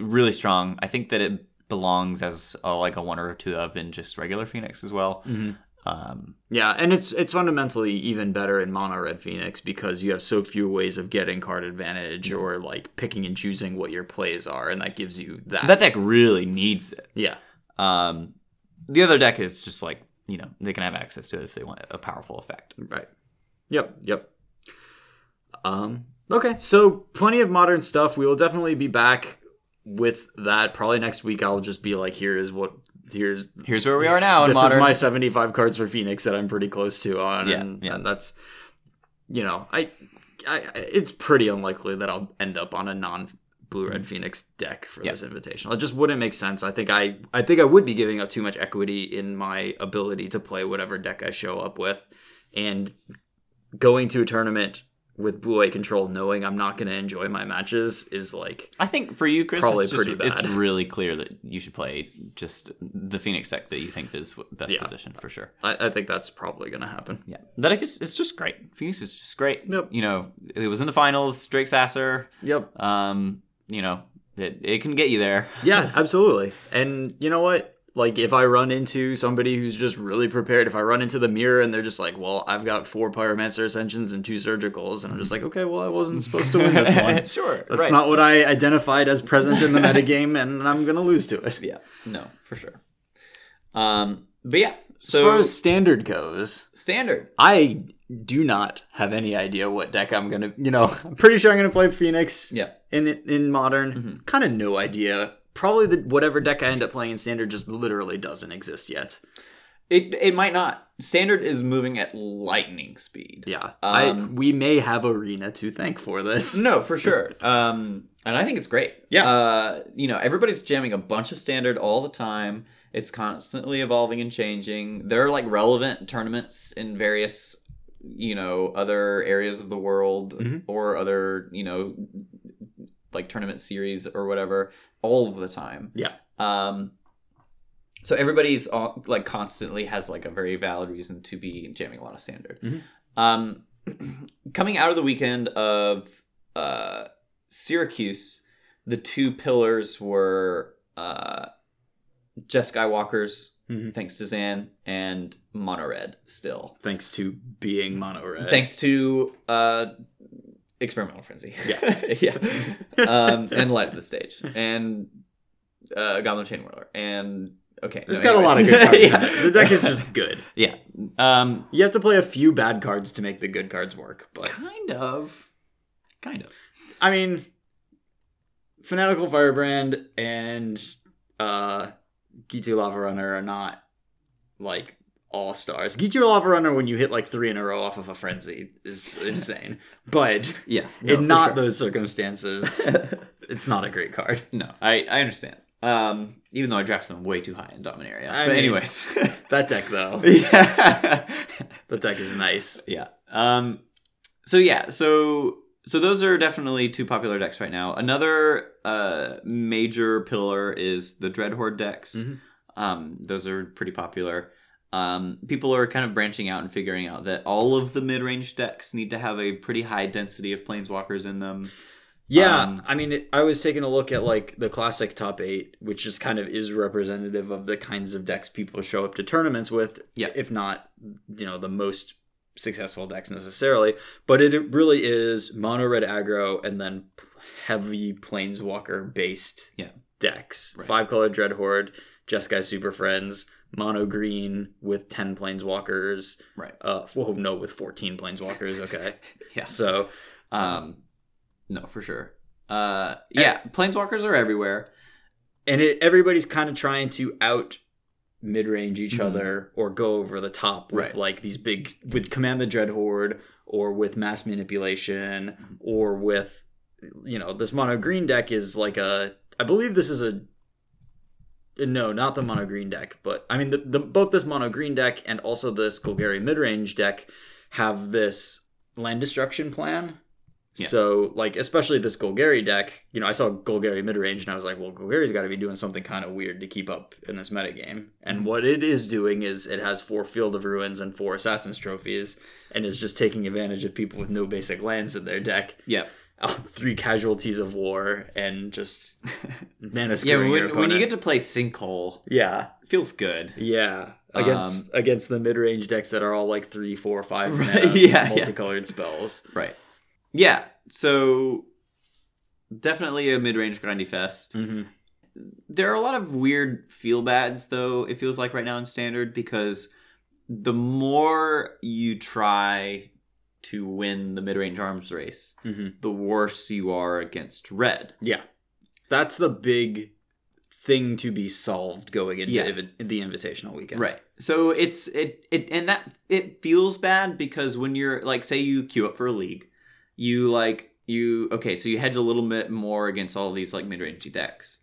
really strong. I think that it belongs as a, like a one or a two of in just regular Phoenix as well. Mhm. Um, Yeah, and it's it's fundamentally even better in mono red Phoenix because you have so few ways of getting card advantage or like picking and choosing what your plays are, and that gives you that. that deck really needs it. yeah, Um, the other deck is just like you know they can have access to it if they want a powerful effect. right. Yep, yep. Um. Okay, so plenty of modern stuff. We will definitely be back with that. Probably next week. I'll just be like, here is what. Here's Here's where we are now in this modern. is my 75 cards for Phoenix that I'm pretty close to on, Yeah, and, yeah. and that's you know, I, I, it's pretty unlikely that I'll end up on a non blue red Phoenix deck for Mm-hmm. Yeah. this invitation. It just wouldn't make sense. I think I, I think I would be giving up too much equity in my ability to play whatever deck I show up with, and going to a tournament with blue eye control, knowing I'm not going to enjoy my matches, is like I think for you, Chris, Probably it's, just, pretty bad. it's really clear that you should play just the Phoenix deck that you think is best Yeah. position for sure. I, I think that's probably going to happen. Yeah, that deck is it's just great. Phoenix is just great. Yep. You know, it was in the finals. Drake Sasser. Yep. Um, you know, it, it can get you there. Yeah, absolutely. And you know what? Like if I run into somebody who's just really prepared, if I run into the mirror and they're just like, "Well, I've got four Pyromancer Ascensions and two Surgicals," and I'm just like, "Okay, well, I wasn't supposed to win this one. sure, That's right. not what I identified as present in the metagame, and I'm gonna lose to it." Yeah, no, for sure. Um, but yeah, As so far as standard goes, standard. I do not have any idea what deck I'm gonna. You know, I'm pretty sure I'm gonna play Phoenix. Yeah. in in modern kind of no idea probably the whatever deck i end up playing in standard just literally doesn't exist yet It it might not. Standard is moving at lightning speed. yeah i Um, we may have arena to thank for this No, for sure. Um, and I think it's great. Yeah. Uh, you know, everybody's jamming a bunch of standard all the time. It's constantly evolving and changing. There are like relevant tournaments in various, you know, other areas of the world Mhm. or other, you know, like tournament series or whatever all of the time. yeah Um, so everybody's all, like constantly has like a very valid reason to be jamming a lot of standard. Mhm. Um, coming out of the weekend of uh, Syracuse, the two pillars were uh, Jeskai Walkers, Mhm. thanks to Zan, and Mono Red still. thanks to being mono red Thanks to uh, Experimental Frenzy. Yeah. yeah. Um, and Light Up the Stage. And uh, Goblin Chainwhirler. And okay. There's no, got a lot of good cards Yeah. the deck is just good Yeah. Um, you have to play a few bad cards to make the good cards work but kind of. Kind of. i mean fanatical firebrand and uh ghitu lava runner are not like all stars ghitu lava runner when you hit like three in a row off of a frenzy is insane but Yeah. in not those circumstances, it's not a great card. no, I, I understand. Um, even though I drafted them way too high in Dominaria. I but mean- anyways. That deck, though, yeah. the deck is nice. Yeah. Um so yeah, so so those are definitely two popular decks right now. Another uh, major pillar is the Dreadhorde decks. Mhm. Um, those are pretty popular. Um, people are kind of branching out and figuring out that all of the mid-range decks need to have a pretty high density of planeswalkers in them. Yeah, Um, I mean, it, I was taking a look at like the classic top eight, which just kind of is representative of the kinds of decks people show up to tournaments with. Yeah. if not, you know, the most successful decks necessarily. But it, it really is mono red aggro and then heavy planeswalker based Yeah. decks. Right. Five color Dreadhorde, Jeskai Super Friends, mono green with ten planeswalkers. Right. Uh, oh no, with fourteen planeswalkers. Okay, Yeah. so Um, no, for sure. Uh, yeah, planeswalkers are everywhere. and it, everybody's kind of trying to out mid-range each Mhm. other or go over the top with Right. like these big with command the dread horde or with mass manipulation Mm-hmm. or with you know this mono green deck is like a i believe this is a no not the mono green deck but i mean the, the both this mono green deck and also this golgari mid-range deck have this land destruction plan Yeah. so like especially this golgari deck you know i saw golgari mid-range and i was like well golgari's got to be doing something kind of weird to keep up in this metagame and mm-hmm. what it is doing is it has four field of ruins and four assassin's trophies and is just taking advantage of people with no basic lands in their deck Yeah. three casualties of war and just mana Yeah, when, when you get to play Sinkhole, yeah it feels good. yeah against against the mid-range decks that are all like three four five Um, Right, mana, yeah, yeah. multicolored spells Right. Yeah. So definitely a mid-range grindy fest. mm-hmm. There are a lot of weird feel bads though, it feels like right now in standard because the more you try to win the mid-range arms race, Mm-hmm. the worse you are against red. yeah that's the big thing to be solved going into Yeah. the invitational weekend Right. So it's it it and that it feels bad because when you're like say you queue up for a league, you like you okay, so you hedge a little bit more against all these like mid-rangey decks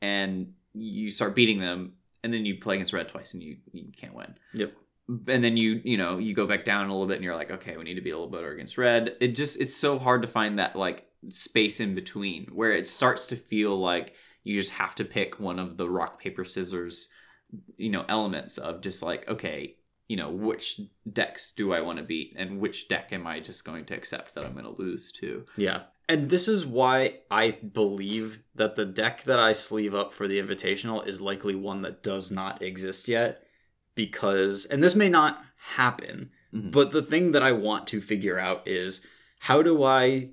and you start beating them and then you play against red twice and you you can't win. Yep. And then you you know, you go back down a little bit and you're like, okay, we need to be a little better against red. It just it's so hard to find that like space in between where it starts to feel like you just have to pick one of the rock paper scissors you know elements of just like okay you know which decks do i want to beat and which deck am i just going to accept that i'm going to lose to Yeah. And this is why I believe that the deck that I sleeve up for the Invitational is likely one that does not exist yet. Because, and this may not happen, Mhm. but the thing that I want to figure out is how do I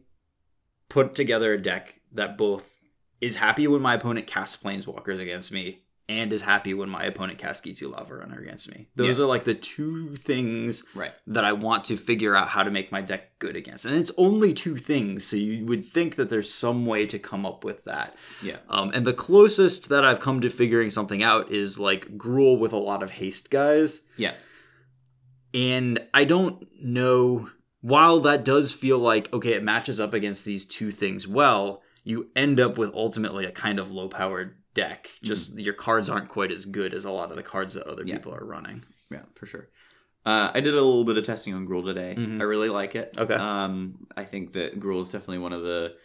put together a deck that both is happy when my opponent casts Planeswalkers against me and is happy when my opponent casts Ghitu Lava Runner against me? Those Yeah. are like the two things right that I want to figure out how to make my deck good against. And it's only two things, so you would think that there's some way to come up with that. yeah Um, and the closest that I've come to figuring something out is like Gruul with a lot of haste guys. yeah And I don't know, while that does feel like, okay, it matches up against these two things well, you end up with ultimately a kind of low powered deck. Just your cards aren't quite as good as a lot of the cards that other Yeah. people are running. yeah for sure uh, I did a little bit of testing on Gruul today. Mhm. I really like it. Okay. Um, I think that Gruul is definitely one of the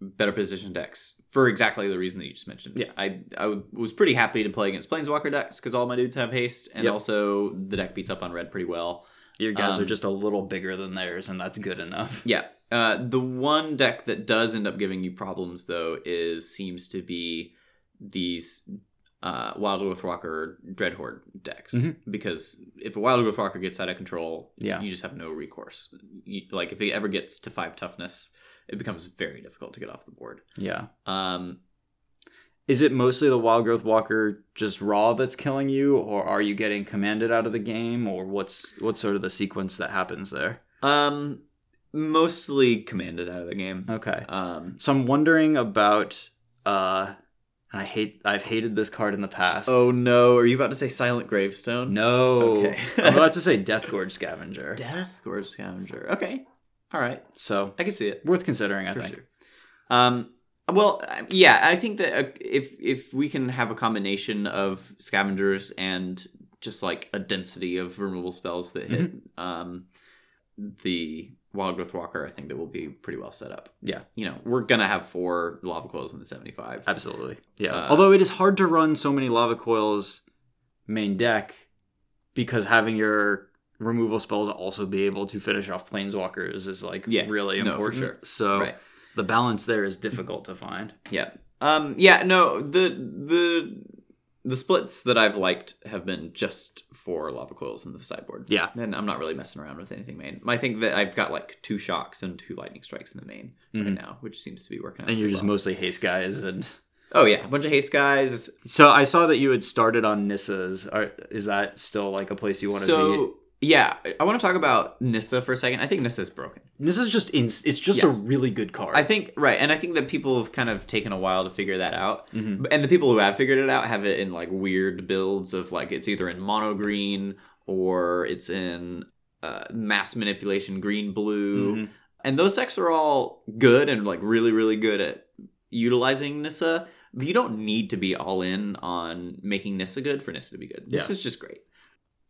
better positioned decks for exactly the reason that you just mentioned. Yeah. I I was pretty happy to play against Planeswalker decks because all my dudes have haste, and Yep. also the deck beats up on red pretty well. Your guys are Um, just a little bigger than theirs, and that's good enough. Yeah. Uh, the one deck that does end up giving you problems though is seems to be these uh, Wild Growth Walker Dreadhorde decks Mhm. because if a Wild Growth Walker gets out of control, Yeah. you just have no recourse. You, like if it ever gets to five toughness, it becomes very difficult to get off the board. Yeah. Um, Is it mostly the wild growth walker just raw that's killing you, or are you getting commanded out of the game, or what's what's sort of the sequence that happens there? um, mostly commanded out of the game. Okay. Um, So I'm wondering about uh and I hate I've hated this card in the past. oh no, are you about to say Silent Gravestone? no. Okay. I'm about to say Death Gorge Scavenger. Death Gorge Scavenger. Okay. All right. So I can see it. worth considering, I for think. sure. Um, well, yeah, I think that uh, if if we can have a combination of scavengers and just like a density of removal spells that hit Mm-hmm. um, the Wildgrowth Walker, I think that will be pretty well set up. Yeah. You know, we're gonna have four lava coils in the seventy five. Absolutely. Yeah. Uh, Although it is hard to run so many lava coils main deck because having your removal spells also be able to finish off planeswalkers is like Yeah. really No, important. sure. So Right. the balance there is difficult to find. Yeah. Um. Yeah. No. The the the splits that I've liked have been just for lava coils in the sideboard. Yeah. And I'm not really messing around with anything main. I think that I've got like two shocks and two lightning strikes in the main right now, which seems to be working out. Mm-hmm. And you're just well. mostly haste guys and Oh yeah, a bunch of haste guys. so I saw that you had started on Nissa's. Are, is that still like a place you want to So yeah, I want to talk about Nissa for a second. I think Nissa is broken. Nissa's just in, it's just Yeah. a really good card. I think right, and I think that people have kind of taken a while to figure that out. Mm-hmm. And the people who have figured it out have it in like weird builds of like it's either in mono green or it's in uh, mass manipulation green blue, Mhm. and those decks are all good and like really really good at utilizing Nissa. But you don't need to be all in on making Nissa good for Nissa to be good. This Yeah. is just great.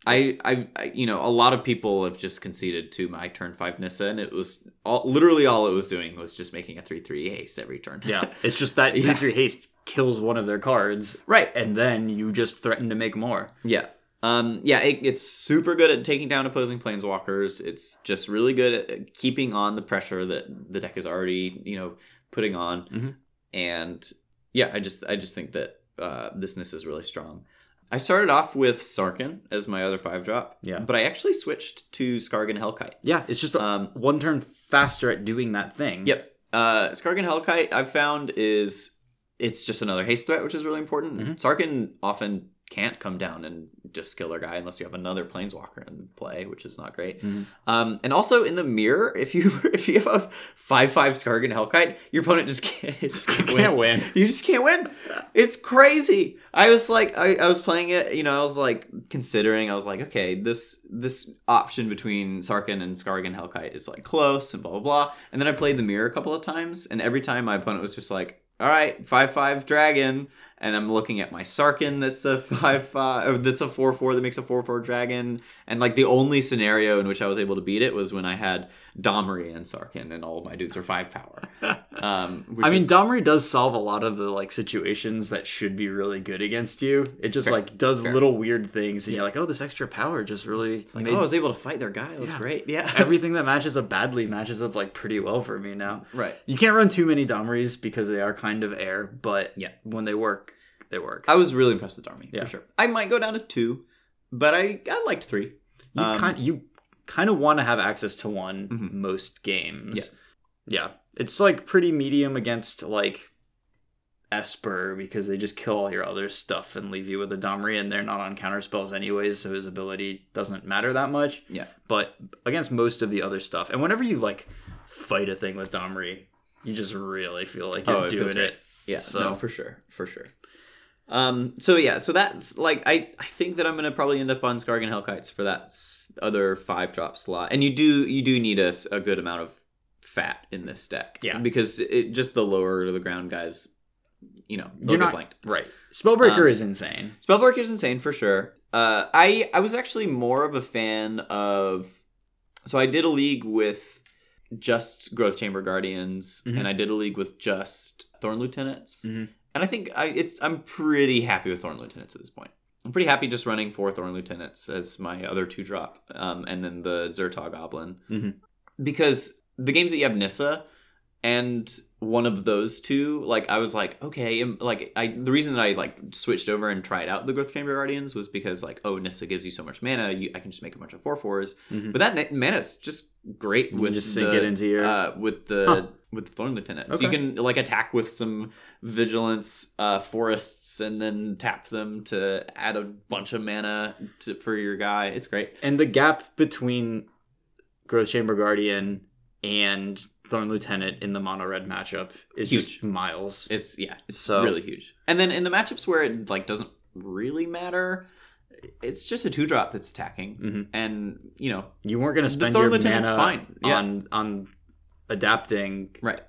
I, I, I, you know, a lot of people have just conceded to my turn five Nissa, and it was all, literally all it was doing was just making a three three haste every turn. yeah, it's just that Yeah. 3 3 haste kills one of their cards right. and then you just threaten to make more. Yeah, um, yeah, it, it's super good at taking down opposing planeswalkers. It's just really good at keeping on the pressure that the deck is already, you know, putting on. Mhm. And yeah, I just, I just think that uh, this Nissa is really strong. I started off with Sarkhan as my other five drop. Yeah. but I actually switched to Skargan Hellkite. Yeah, it's just a, Um, one turn faster at doing that thing. Yep. Uh, Skargan Hellkite I've found is it's just another haste threat, which is really important. Mhm. Sarkhan often can't come down and just kill their guy unless you have another planeswalker in play, which is not great. Mhm. Um, and also in the mirror, if you if you have a five five Skargan Hellkite, your opponent just can't just can't, Can't win. win. You just can't win. It's crazy. I was like, I, I was playing it, you know, I was like considering, I was like, okay, this this option between Sarkhan and Skargan Hellkite is like close and blah blah blah. And then I played the mirror a couple of times, and every time my opponent was just like, all right, five five dragon, and I'm looking at my Sarkhan that's a five five, that's a four four that makes a four four dragon, and like the only scenario in which I was able to beat it was when I had Domri and Sarkhan, and all of my dudes were five power. Um, I mean, is- Domri does solve a lot of the like situations that should be really good against you. It just Fair. like does Fair. little weird things, and you're like, oh, this extra power just really like, made oh, I was able to fight their guy. That's Yeah. great. Yeah. everything that matches up badly matches up like pretty well for me now. right. You can't run too many Domris because they are kind of air, but Yeah. when they work, they work. I was really impressed with Army Yeah. for sure. I might go down to two, but I I liked three. you um, kind you kind of want to have access to one Mhm. most games. Yeah. Yeah. It's like pretty medium against like Esper because they just kill all your other stuff and leave you with a Domri and they're not on counter spells anyways, so his ability doesn't matter that much. Yeah. But against most of the other stuff, and whenever you like fight a thing with Domri, you just really feel like you're Oh, doing great. it. Yeah. So- no, for sure, for sure. Um. So yeah. So that's like I I think that I'm gonna probably end up on Skargan Hellkites for that s- other five drop slot, and you do you do need a, a good amount of fat in this deck. Yeah. Because it just the lower to the ground guys, you know, they'll You're not blanked. right. Spellbreaker Um, is insane. Spellbreaker is insane for sure. Uh, I I was actually more of a fan of. So I did a league with just Growth Chamber Guardians, Mhm. and I did a league with just Thorn Lieutenants, Mhm. And I think I it's I'm pretty happy with Thorn Lieutenants at this point. I'm pretty happy just running four Thorn Lieutenants as my other two drop, um, and then the Zhur-Taa Goblin, Mhm. because the games that you have Nissa and one of those two like i was like okay like i the reason that i like switched over and tried out the growth chamber guardians was because like oh nissa gives you so much mana you, i can just make a bunch of four fours. Mhm. but that na- mana is just great You with just the, sink it into your- uh, with the Huh. with the thorn lieutenant so you can like attack with some vigilance uh forests and then tap them to add a bunch of mana to, for your guy. It's great. And the gap between Growth Chamber Guardian and Thorn Lieutenant in the mono red matchup is Huge. just miles. It's yeah, it's So- really huge. And then in the matchups where it like doesn't really matter, it's just a two drop that's attacking, Mhm. and you know, You weren't going to spend Thorn your Lieutenant's mana fine. Yeah. on on adapting right?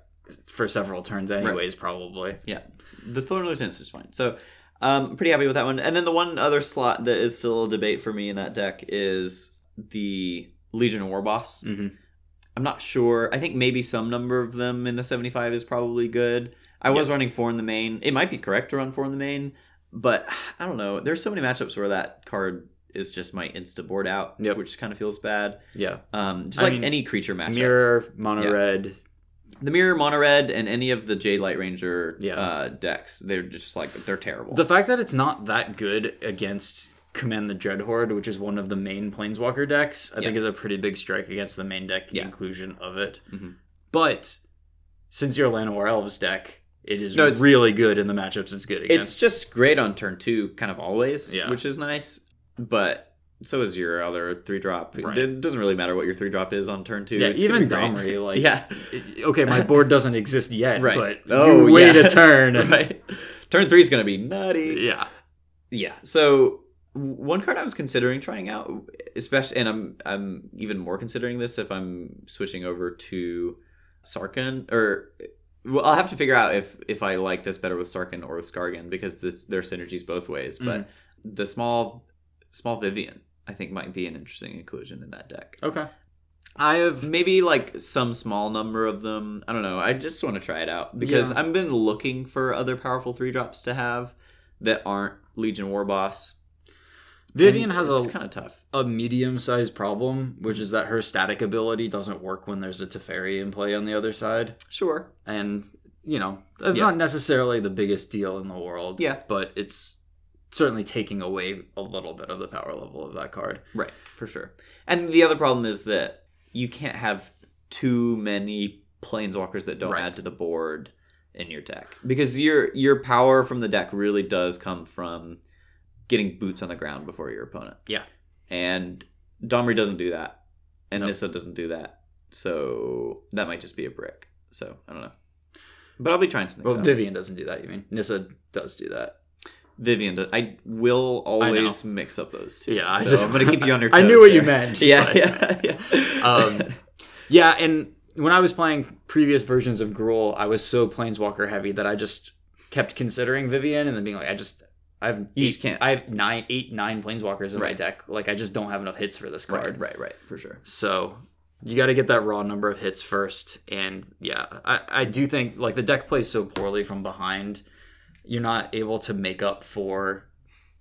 for several turns anyways, probably. Yeah, the Thorn Lieutenant's is fine. So, um, pretty happy with that one. And then the one other slot that is still a debate for me in that deck is the Legion War Boss. Mhm. I'm not sure. I think maybe some number of them in the 75 is probably good. I was running four in the main. It might be correct to run four in the main, but I don't know. There's so many matchups where that card is just my insta board out, Yep. which kind of feels bad. Yeah. Um, just I like mean, any creature matchup. Mirror, mono Yeah. red. the mirror, mono red, and any of the Jade Light Ranger Yeah. uh, decks, they're just like they're terrible. The fact that it's not that good against Command the Dreadhorde, which is one of the main Planeswalker decks, I think is a pretty big strike against the main deck Yeah. inclusion of it. Mhm. But since you're a Llanowar Elves deck, it is No, it's- really good in the matchups it's good against. it's just great on turn two, kind of always, Yeah. which is nice. But so is your other three drop. Right. It doesn't really matter what your three drop is on turn two. yeah, It's even gonna be great. Domri, like yeah, okay, my board doesn't exist yet, Right. but Oh, you wait yeah. a turn. and- right. Turn three is gonna be nutty. Yeah. Yeah. So one card I was considering trying out, especially, and I'm I'm even more considering this if I'm switching over to Sarkhan, or well, I'll have to figure out if if I like this better with Sarkhan or with Skargan because this, there are synergies both ways. But Mm-hmm. the small small Vivien, I think, might be an interesting inclusion in that deck. Okay. I have Maybe like some small number of them. I don't know. I just want to try it out because Yeah. I've been looking for other powerful three drops to have that aren't Legion War Boss. Vivien And has a kind of tough. a medium sized problem, which is that her static ability doesn't work when there's a Teferi in play on the other side. Sure. And, you know, that's Yeah. not necessarily the biggest deal in the world. Yeah. But it's certainly taking away a little bit of the power level of that card. Right, for sure. And the other problem is that you can't have too many planeswalkers that don't Right. add to the board in your deck because your your power from the deck really does come from getting boots on the ground before your opponent. Yeah. And Domri doesn't do that, and Nope. Nissa doesn't do that. So that might just be a brick. So I don't know. But I'll be trying something. Well, Vivien doesn't do that, you mean? Nissa does do that. Vivien, does, I will always mix up those two. Yeah, I so just- I'm gonna keep you on your. I knew what you meant, Yeah, but- yeah, yeah. Um, yeah, and when I was playing previous versions of Gruul, I was so Planeswalker heavy that I just kept considering Vivien and then being like, I just. I have You eight, can't. I have nine, eight, nine planeswalkers in my deck. Like I just don't have enough hits for this card. Right, right, right, for sure. So you got to get that raw number of hits first. And yeah, I, I do think like the deck plays so poorly from behind, you're not able to make up for,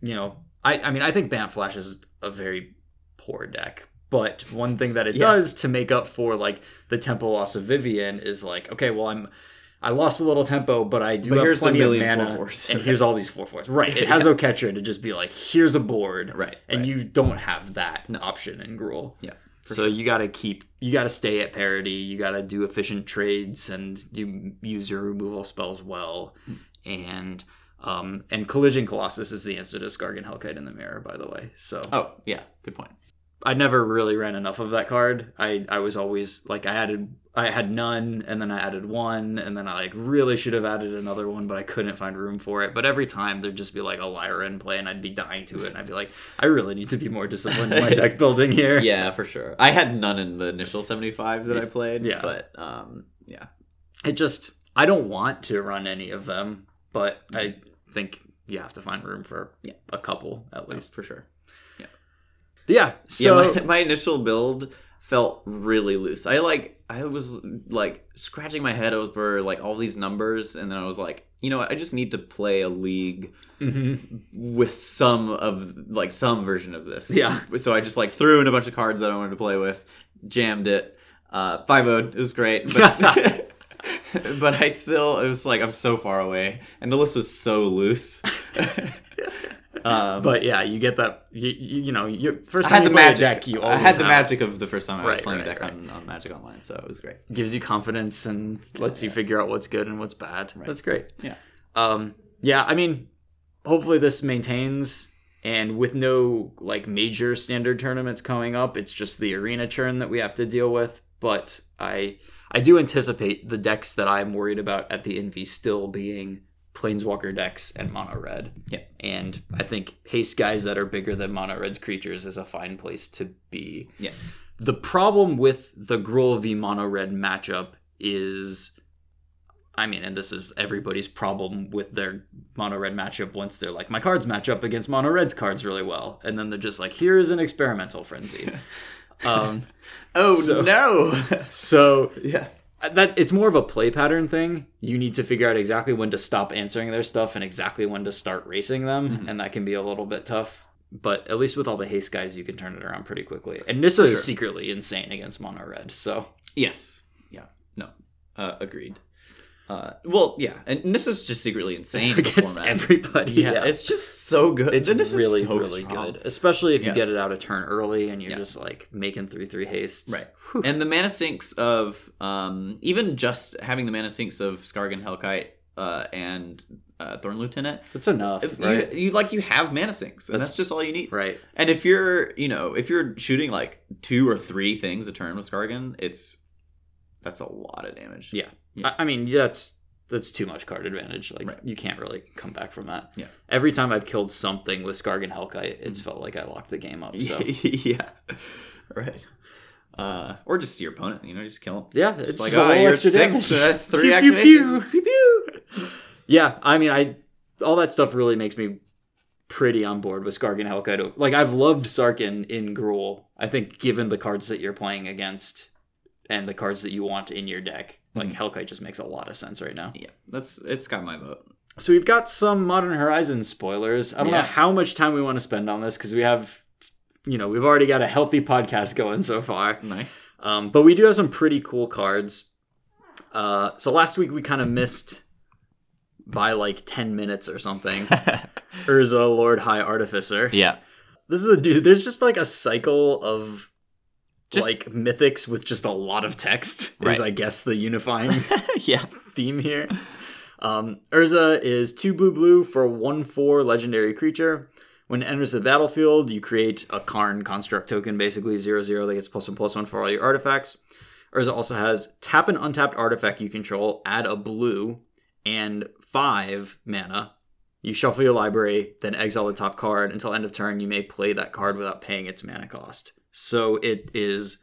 you know, I, I mean, I think Bant Flash is a very poor deck. But one thing that it Yeah. does to make up for like the tempo loss of Vivien is like, okay, well, I'm. I lost a little tempo, but I do But have plenty of mana, 4/4s. and here's all these four fours. Right, it has Yeah. Oketcher to just be like, here's a board, Right, and right. you don't have that option in Gruul. Yeah. So you got to keep, you got to stay at parity. You got to do efficient trades, and you use your removal spells well. And um, and collision colossus is the answer to Skargan Hellkite in the mirror, by the way. So Oh, yeah, good point. I never really ran enough of that card. I I was always like I added I had none, and then I added one, and then I like really should have added another one, but I couldn't find room for it. But every time there'd just be like a Lyra in play, and I'd be dying to it, and I'd be like, I really need to be more disciplined in my deck building here. Yeah, for sure. I had none in the initial 75 that I played. Yeah. But um, yeah. it just I don't want to run any of them, but I think you have to find room for Yeah. a couple at least. for sure. But yeah, so yeah, my, my initial build felt really loose. I like I was like scratching my head over like all these numbers, and then I was like, you know what? I just need to play a league Mhm. with some of like some version of this. Yeah. So I just like threw in a bunch of cards that I wanted to play with, jammed it, uh, five it was great, but. but I still, it was like I'm so far away, and the list was so loose. um, but yeah, you get that you, you, you know you first I time had you the play magic. a deck, you I had the have- magic of the first time I was Right, playing right, a deck right. on, on Magic Online, so it was great. gives you confidence and lets you figure out what's good and what's bad. That's great. Yeah. Um, yeah, I mean, hopefully this maintains. And with no like major standard tournaments coming up, it's just the arena churn that we have to deal with. But I I do anticipate the decks that I'm worried about at the Envy still being Planeswalker decks and Mono Red. Yeah. And I think haste guys that are bigger than Mono Red's creatures is a fine place to be. Yeah. The problem with the Gruul v Mono Red matchup is I mean, and this is everybody's problem with their mono red matchup once they're like, my cards match up against mono red's cards really well. And then they're just like, here's an experimental frenzy. Um, Oh So- no! so yeah. That it's more of a play pattern thing. You need to figure out exactly when to stop answering their stuff and exactly when to start racing them, and that can be a little bit tough. But at least with all the haste guys, you can turn it around pretty quickly. And Nissa is secretly insane against mono red. So Yes. Yeah. No. Uh, agreed. Uh, well, yeah, and this is just secretly insane against format. everybody, yeah, yeah, it's just so good. it's is really so really strong. good, especially if you Yeah. get it out a turn early and you're Yeah. just like making three three hastes. Right. And the mana sinks of um, even just having the mana sinks of Skarrgan Hellkite uh, and uh, Thorn Lieutenant, That's enough, you- right? you, like you have mana sinks, and that's, just all you need. right. And if you're, you know, if you're shooting like two or three things a turn with Skarrgan, it's that's a lot of damage. Yeah. Yeah. I, I mean, that's that's too much card advantage. Like Right. you can't really come back from that. Yeah. Every time I've killed something with Skarrgan Hellkite, it's felt like I locked the game up. So yeah, right. Uh, or just your opponent, you know, just kill him. yeah, It's it's like, just oh, you're six, uh, three Pew, activations. Pew, pew. Yeah, I mean, I all that stuff really makes me pretty on board with Skarrgan Hellkite. Like I've loved Sarkhan in Gruul. I think given the cards that you're playing against and the cards that you want in your deck, like Hellkite just makes a lot of sense right now. Yeah, that's it's got my vote. So we've got some Modern Horizons spoilers. I don't know how much time we want to spend on this because we have, you know, we've already got a healthy podcast going so far. Nice. Um, but we do have some pretty cool cards. Uh, so last week we kind of missed by like 10 minutes or something. Urza, Lord High Artificer. yeah, This is a dude. There's just like a cycle of Just- like mythics with just a lot of text, Right. is I guess the unifying yeah, theme here. Um, Urza is two blue blue for one four legendary creature. When it enters the battlefield, you create a Karn construct token, basically zero zero that gets plus one plus one for all your artifacts. Urza also has tap an untapped artifact you control, add a blue, and five mana. You shuffle your library, then exile the top card. Until end of turn, you may play that card without paying its mana cost. So it is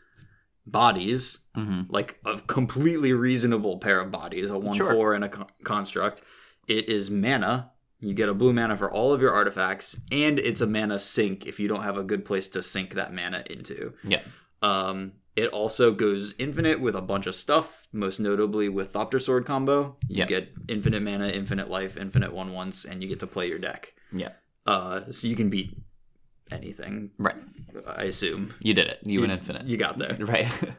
bodies, hmm like a completely reasonable pair of bodies, a one Sure. four and a con- construct. It is mana. You get a blue mana for all of your artifacts, and it's a mana sink if you don't have a good place to sink that mana into. yeah, Um, it also goes infinite with a bunch of stuff, most notably with Thopter Sword combo. You Yeah. get infinite mana, infinite life, infinite one once, and you get to play your deck. yeah. Uh, so you can beat anything, Right, I assume. you did it. You went infinite. You got there. right.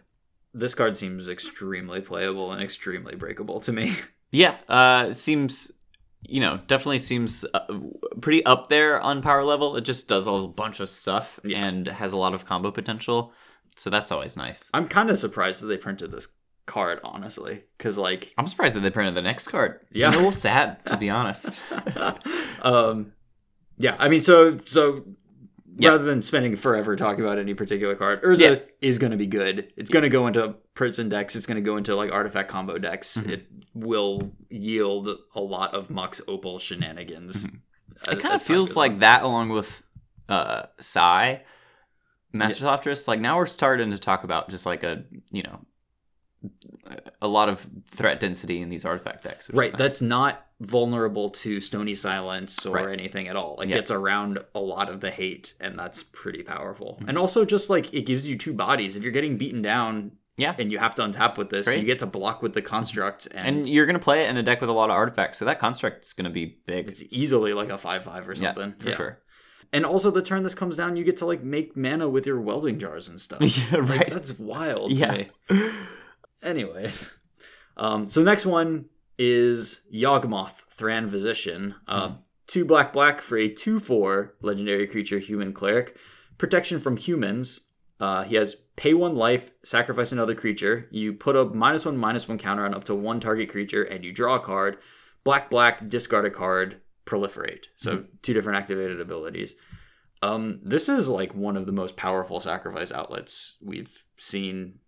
This card seems extremely playable and extremely breakable to me. yeah, uh, seems you know definitely seems uh, pretty up there on power level. It just does a bunch of stuff Yeah. and has a lot of combo potential. So that's always nice. I'm kind of surprised that they printed this card, honestly, because like, I'm surprised that they printed the next card. Yeah. I'm a little sad to be honest. um, yeah, I mean, so so Yeah. rather than spending forever talking about any particular card, Urza Yeah. is going to be good. It's going to go into prison decks. It's going to go into like artifact combo decks. Mm-hmm. It will yield a lot of Mox Opal shenanigans. Mm-hmm. It kind of feels like that along with uh Sai, Master Thopterist. Like now we're starting to talk about just like a you know a lot of threat density in these artifact decks. Which right. is nice. That's not vulnerable to Stony Silence or Right. anything at all. It Yeah. gets around a lot of the hate, and that's pretty powerful. Mm-hmm. And also, just like it gives you two bodies. If you're getting beaten down yeah. and you have to untap with this, great. you get to block with the construct, and, And you're gonna play it in a deck with a lot of artifacts, so that construct is gonna be big. it's easily like a five five or yeah, something. for sure. And also, the turn this comes down, you get to like make mana with your welding jars and stuff. Yeah, Like, right. that's wild Yeah. Anyways, um, so the next one is Yawgmoth, Thran Physician. Uh, Hmm. Two black black for a two four legendary creature, human cleric. Protection from humans. Uh, he has pay one life, sacrifice another creature. You put a minus one minus one counter on up to one target creature, and you draw a card. Black black, discard a card, proliferate. So Hmm. two different activated abilities. Um, this is like one of the most powerful sacrifice outlets we've seen.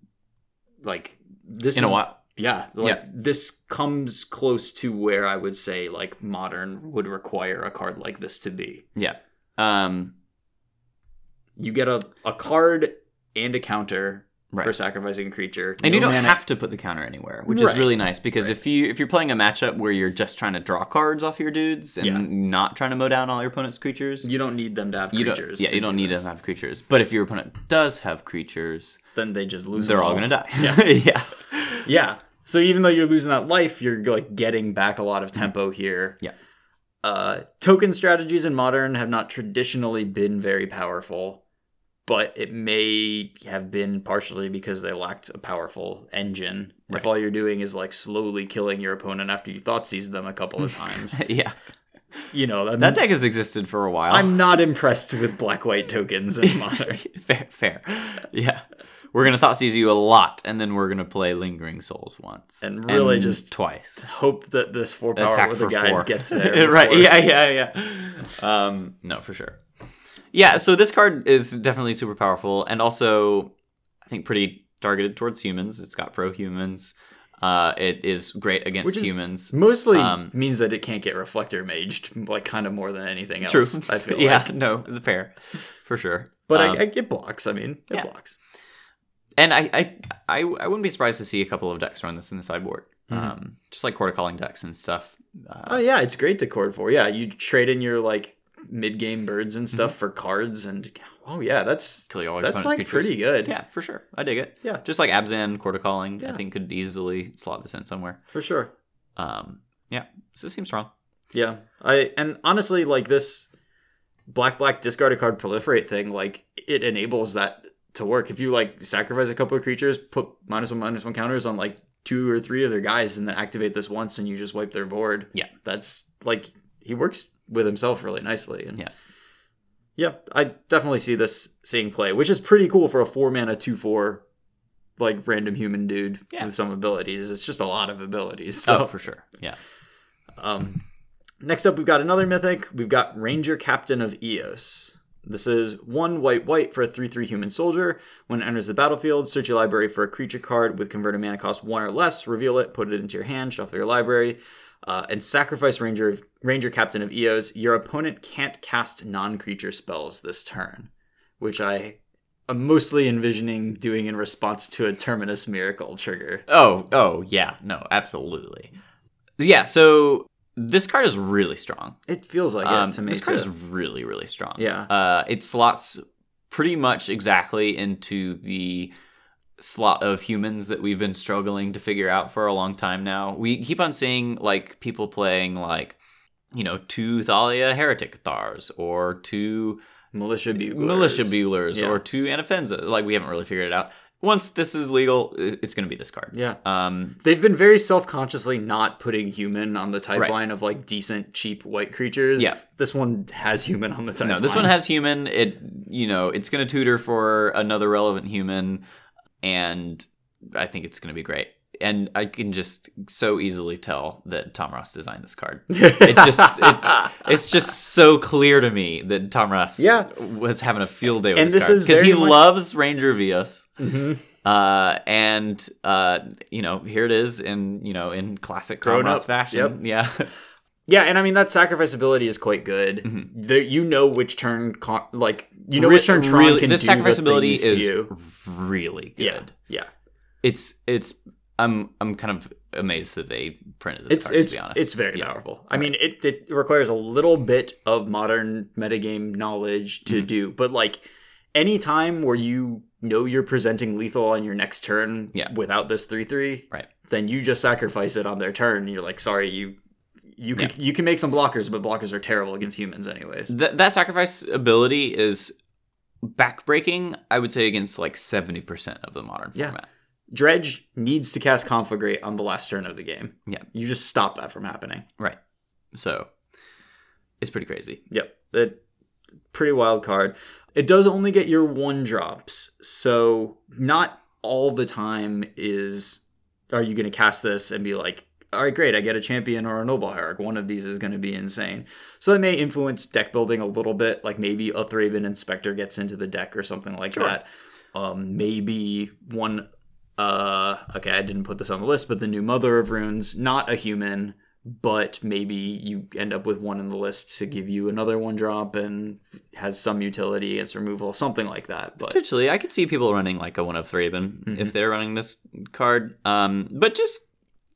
Like this In a while. yeah, like Yeah. this comes close to where I would say like modern would require a card like this to be. Yeah. Um You get a, a card and a counter for sacrificing a creature. And you don't mana- have to put the counter anywhere, which is really nice because if you if you're playing a matchup where you're just trying to draw cards off your dudes and Yeah. not trying to mow down all your opponent's creatures, You don't need them to have you creatures. yeah, you don't do need this. to have creatures. But if your opponent does have creatures, Then they just lose. they're all gonna die. Yeah. yeah. Yeah. So even though you're losing that life, you're like getting back a lot of tempo here. Yeah. Uh, token strategies in modern have not traditionally been very powerful, but it may have been partially because they lacked a powerful engine. If all you're doing is like slowly killing your opponent after you Thoughtseized them a couple of times, yeah. you know that, That deck has existed for a while. I'm not impressed with black white tokens in modern. fair, fair. Yeah. We're gonna Thoughtseize you a lot, and then we're gonna play Lingering Souls once, And really just twice. Hope that this four power Attack with the guys four. gets there. right? Yeah, yeah, yeah. Um, no, for sure. Yeah. So this card is definitely super powerful, and also I think pretty targeted towards humans. It's got pro humans. Uh, it is great against Which is humans. Mostly Um, means that it can't get reflector maged, like kind of more than anything else. True. I feel yeah. like. No, pair, for sure. But Um, I, I, it blocks. I mean, it yeah. blocks. And I, I, I, I wouldn't be surprised to see a couple of decks run this in the sideboard, um, just like Chord of Calling decks and stuff. Uh, Mm-hmm. Oh yeah, it's great to cord for. Yeah, you trade in your like mid game birds and stuff Mm-hmm. for cards, and oh yeah, that's kill all your that's like pretty good. Yeah, for sure. I dig it. Yeah. just like Abzan Chord of Calling, I think could easily slot this in somewhere. for sure. Um, yeah, so it seems strong. Yeah, I and honestly, like this black black discarded card proliferate thing, like it enables that to work. If you like sacrifice a couple of creatures, put minus one minus one counters on like two or three of their guys, and then activate this once, and you just wipe their board. Yeah. that's like he works with himself really nicely. And Yeah. yeah, I definitely see this seeing play, which is pretty cool for a four mana two four. Like random human dude Yeah. with some abilities. It's just a lot of abilities. So oh, for sure. Yeah. um, next up, we've got another mythic. We've got Ranger Captain of Eos. This is one white white for a 3 3 human soldier. When it enters the battlefield, search your library for a creature card with converted mana cost 1 or less, reveal it, put it into your hand, shuffle your library, uh, and sacrifice Ranger, Ranger Captain of Eos. Your opponent can't cast non creature spells this turn, which I am mostly envisioning doing in response to a Terminus Miracle trigger. Oh, oh, yeah. No, absolutely. Yeah. So this card is really strong. It feels like Um, it to me. this card too. is really, really strong. Yeah. Uh, it slots pretty much exactly into the slot of humans that we've been struggling to figure out for a long time now. We keep on seeing like people playing like, you know, two Thalia Heretic Cathars or two Militia Buglers. Militia Buglers Yeah. or two Anafenza. Like we haven't really figured it out. Once this is legal, it's going to be this card. Yeah. Um, They've been very self consciously not putting human on the type Right. line of like decent, cheap white creatures. Yeah. This one has human on the type No, this line. one has human. It you know it's going to tutor for another relevant human, and I think it's going to be great. And I can just so easily tell that Tom Ross designed this card. It just it, it's just so clear to me that Tom Ross Yeah. was having a field day with And this, this because he much- loves Ranger of Eos. Mhm. Uh, and uh, you know, here it is in you know in classic Tom Grown Ross up. fashion. Yeah, Yeah, and I mean that sacrifice ability is quite good. Mm-hmm. There, you know which turn, con- like you know which turn Tron really, can this do sacrifice the ability things to is you. really good. Yeah, yeah. it's it's I'm I'm kind of amazed that they printed this It's card. it's to be honest, it's very Yeah. powerful. I mean, it it requires a little bit of modern metagame knowledge to Mm-hmm. do, but like any time where you know you're presenting lethal on your next turn Yeah. without this three three, Right. then you just sacrifice it on their turn. And you're like, sorry, you you can, you can make some blockers, but blockers are terrible against humans anyways. Th- that sacrifice ability is backbreaking. I would say against like seventy percent of the modern Yeah. format. Dredge needs to cast Conflagrate on the last turn of the game. Yeah. You just stop that from happening. Right. So it's pretty crazy. Yep. It pretty wild card. It does only get your one drops, so not all the time is are you going to cast this and be like, all right, great, I get a champion or a noble hierarch. One of these is going to be insane. So that may influence deck building a little bit. Like maybe a Thraben Inspector gets into the deck or something like Sure. that. Um, maybe one. Uh, okay, I didn't put this on the list, but the new Mother of Runes, not a human, but maybe you end up with one in the list to give you another one drop and has some utility against removal, something like that. But Potentially, I could see people running like a one of three even Mm-hmm. if they're running this card. Um, but just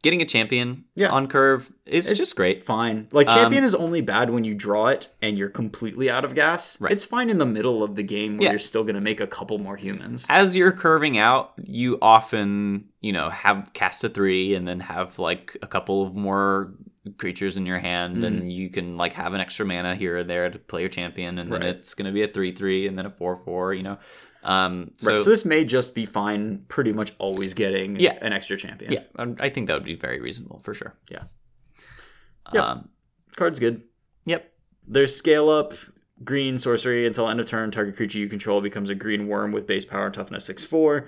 getting a champion Yeah. on curve is just great. fine. Like champion is only bad when you draw it and you're completely out of gas. Right. It's fine in the middle of the game where Yeah. you're still going to make a couple more humans. As you're curving out, you often, you know, have cast a three and then have like a couple of more creatures in your hand, Mm-hmm. and you can like have an extra mana here or there to play your champion, and then it's going to be a three three and then a four four. You know, um, so, Right, so this may just be fine pretty much always getting Yeah. an extra champion. yeah, um, I think that would be very reasonable for sure. Yeah. Yep. Um, Card's good. yep. There's scale up, green sorcery until end of turn. Target creature you control becomes a green worm with base power and toughness 6 4.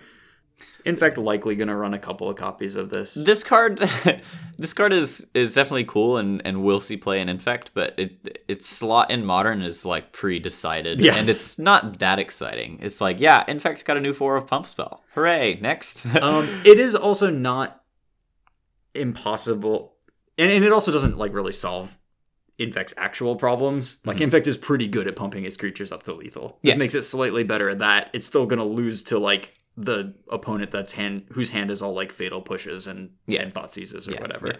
In fact, likely going to run a couple of copies of this. This card, this card is is definitely cool and and will see play in infect, but it its slot in modern is like pre decided, Yes. and it's not that exciting. It's like yeah, infect got a new four of pump spell, hooray! Next, um, it is also not impossible, and, and it also doesn't like really solve Infect's actual problems. Like Infect is pretty good at pumping his creatures up to lethal. This Yeah. makes it slightly better at that. It's still gonna lose to like the opponent that's hand whose hand is all like fatal pushes and Yeah. and Thoughtseizes or Yeah, whatever. yeah.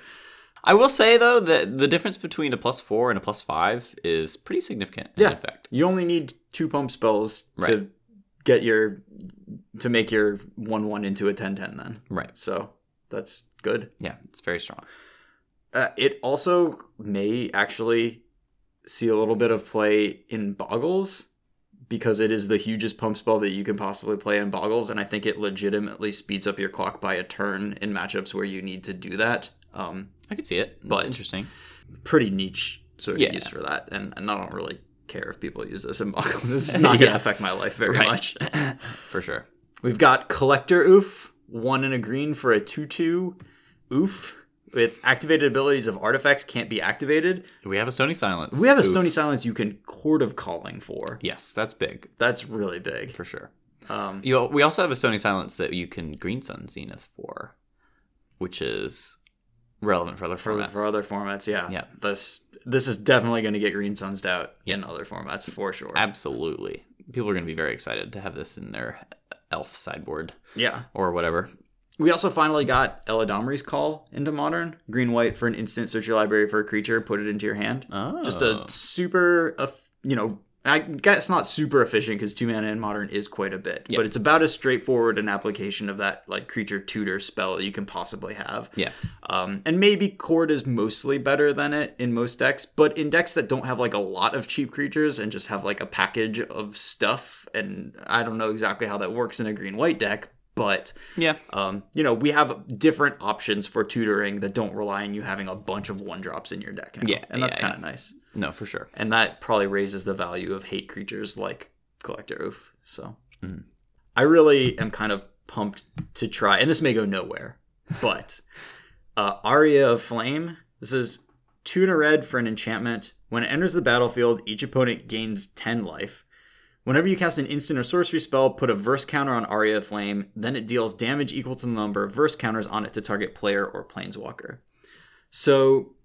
I will say though that the difference between a plus four and a plus five is pretty significant. In Yeah. infect. You only need two pump spells Right. to get your to make your one one into a 10-10 then. right? So that's good. Yeah, it's very strong. Uh, it also may actually see a little bit of play in Boggles because it is the hugest pump spell that you can possibly play in Boggles, and I think it legitimately speeds up your clock by a turn in matchups where you need to do that. Um, I could see it. It's But- interesting. pretty niche sort of Yeah. use for that, and, and I don't really care if people use this in Boggles. It's not going to affect my life very Right. much. For sure. We've got Collector Ouphe, one in a green for a 2 2 Oof. With activated abilities of artifacts can't be activated. We have a stony silence. We have a Oof. Stony Silence you can Chord of Calling for. Yes, that's big That's really big. for sure. Um, You, we also have a Stony Silence that you can Green Sun Zenith for, which is relevant for other formats. for other formats, yeah. Yeah. This this is definitely going to get Green Suns out in other formats for sure. Absolutely. People are going to be very excited to have this in their elf sideboard yeah. or whatever. We also finally got Eladamri's Call into Modern. Green white for an instant. Search your library for a creature. Put it into your hand. Oh. Just a super, uh, you know, I guess not super efficient because two mana in Modern is quite a bit, Yeah. but it's about as straightforward an application of that like creature tutor spell that you can possibly have. Yeah. Um, and maybe Cord is mostly better than it in most decks, but in decks that don't have like a lot of cheap creatures and just have like a package of stuff, and I don't know exactly how that works in a green white deck, but Yeah. um, you know, we have different options for tutoring that don't rely on you having a bunch of one drops in your deck. now, Yeah, and that's yeah, kind of nice. No, for sure. And that probably raises the value of hate creatures like Collector Ouphe. So Mhm. I really am kind of pumped to try, and this may go nowhere, but uh, Aria of Flame. This is two in a red for an enchantment. When it enters the battlefield, each opponent gains 10 life. Whenever you cast an instant or sorcery spell, put a verse counter on Aria of Flame, then it deals damage equal to the number of verse counters on it to target player or planeswalker. So,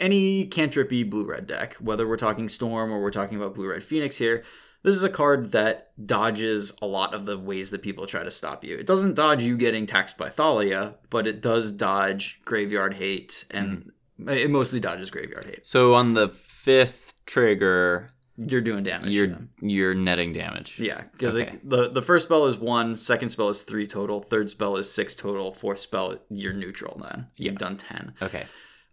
any cantrippy blue red deck, whether we're talking Storm or we're talking about blue red Phoenix here, this is a card that dodges a lot of the ways that people try to stop you. It doesn't dodge you getting taxed by Thalia, but it does dodge graveyard hate, and hmm. it mostly dodges graveyard hate. So on the fifth trigger, You're doing damage. you're them. you're netting damage. Yeah, because Okay. the the first spell is one, second spell is three total, third spell is six total, fourth spell you're neutral. Then you've done ten. Okay.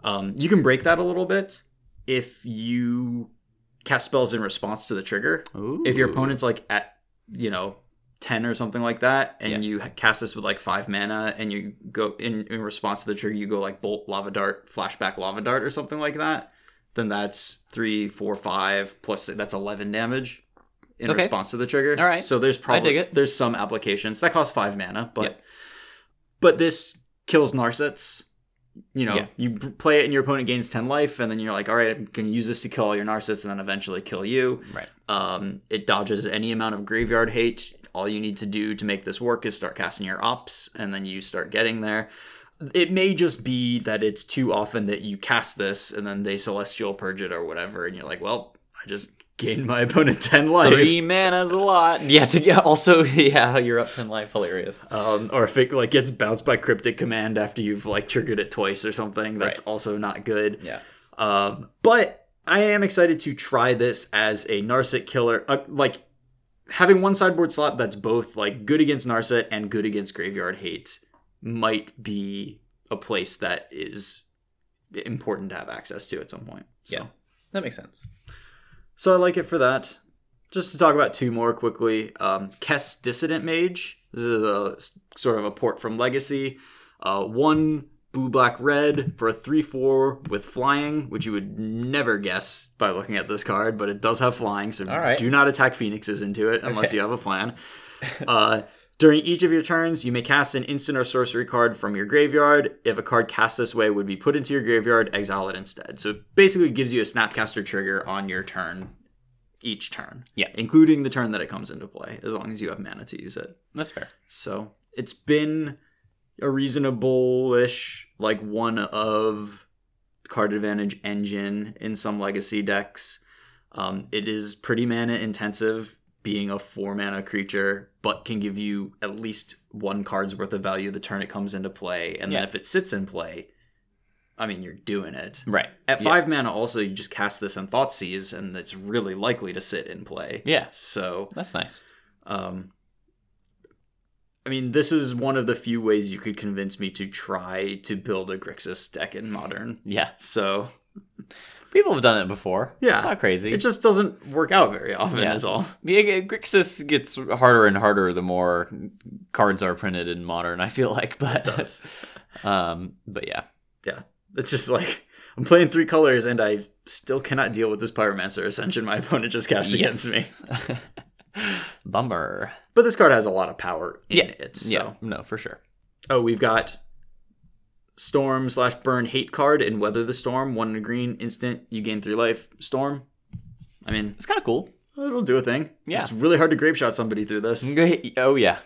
Um, you can break that a little bit if you cast spells in response to the trigger. Ooh. If your opponent's like at you know ten or something like that, and Yeah. you cast this with like five mana, and you go in in response to the trigger, you go like bolt, lava dart, flashback, lava dart, or something like that. Then that's three, four, five plus that's eleven damage in Okay. response to the trigger. All right. So there's probably there's some applications that cost five mana, but Yep. but this kills Narsets. You know, Yeah. you play it and your opponent gains ten life, and then you're like, all right, I'm gonna use this to kill all your Narsets, and then eventually kill you. Right. Um, it dodges any amount of graveyard hate. All you need to do to make this work is start casting your ops, and then you start getting there. It may just be that it's too often that you cast this and then they celestial purge it or whatever, and you're like, well, I just gained my opponent ten life. Three mana's a lot. Yeah, to get also, yeah, you're up 10 life. Hilarious. Um, or if it like gets bounced by cryptic command after you've like triggered it twice or something, that's Right. also not good. Yeah. Um, but I am excited to try this as a Narset killer. Uh, like having one sideboard slot that's both like good against Narset and good against Graveyard Hate might be a place that is important to have access to at some point. So. Yeah. That makes sense. So I like it for that. Just to talk about two more quickly. Um, Kess Dissident Mage. This is a sort of a port from Legacy. Uh, one blue, black, red for a 3 4 with flying, which you would never guess by looking at this card, but it does have flying, so right. do not attack Phoenixes into it unless Okay. you have a plan. Uh, during each of your turns, you may cast an instant or sorcery card from your graveyard. If a card cast this way would be put into your graveyard, exile it instead. So it basically gives you a Snapcaster trigger on your turn each turn. Yeah. Including the turn that it comes into play, as long as you have mana to use it. That's fair. So it's been a reasonable ish, like one of card advantage engine in some legacy decks. Um, it is pretty mana intensive, being a four mana creature, but can give you at least one card's worth of value the turn it comes into play. And Yeah. then if it sits in play, I mean, you're doing it. Right. At Yeah. five mana, also, you just cast this in Thoughtseize, and it's really likely to sit in play. Yeah. So, That's nice. um, I mean, this is one of the few ways you could convince me to try to build a Grixis deck in Modern. Yeah. So, People have done it before. Yeah. It's not crazy. it just doesn't work out very often, Yeah. is all. Yeah, Grixis gets harder and harder the more cards are printed in modern. I feel like, but it does. um, but yeah, Yeah. It's just like, I'm playing three colors, and I still cannot deal with this Pyromancer Ascension my opponent just cast against me. me. Bummer. But this card has a lot of power in Yeah. it. So. Yeah, no, for sure. Oh, we've got Storm slash Burn Hate card and Weather the Storm. One in a green, instant. You gain three life. Storm. I mean, It's kind of cool. it'll do a thing. Yeah. It's really hard to Grapeshot somebody through this. Oh yeah.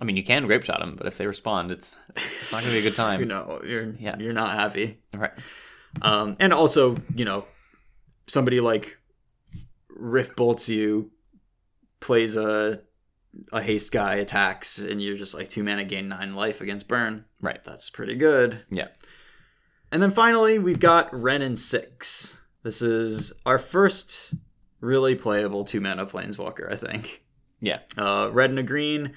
I mean, you can Grapeshot them, but if they respond, it's it's not gonna be a good time. You know, you're Yeah. you're not happy. Right. Um, and also, you know, somebody like Rift bolts you, plays a a haste guy, attacks, and you're just like two mana gain nine life against burn. Right. That's pretty good. Yeah. And then finally, we've got Wrenn and Six. This is our first really playable two mana Planeswalker, I think. Yeah. Uh, red and a green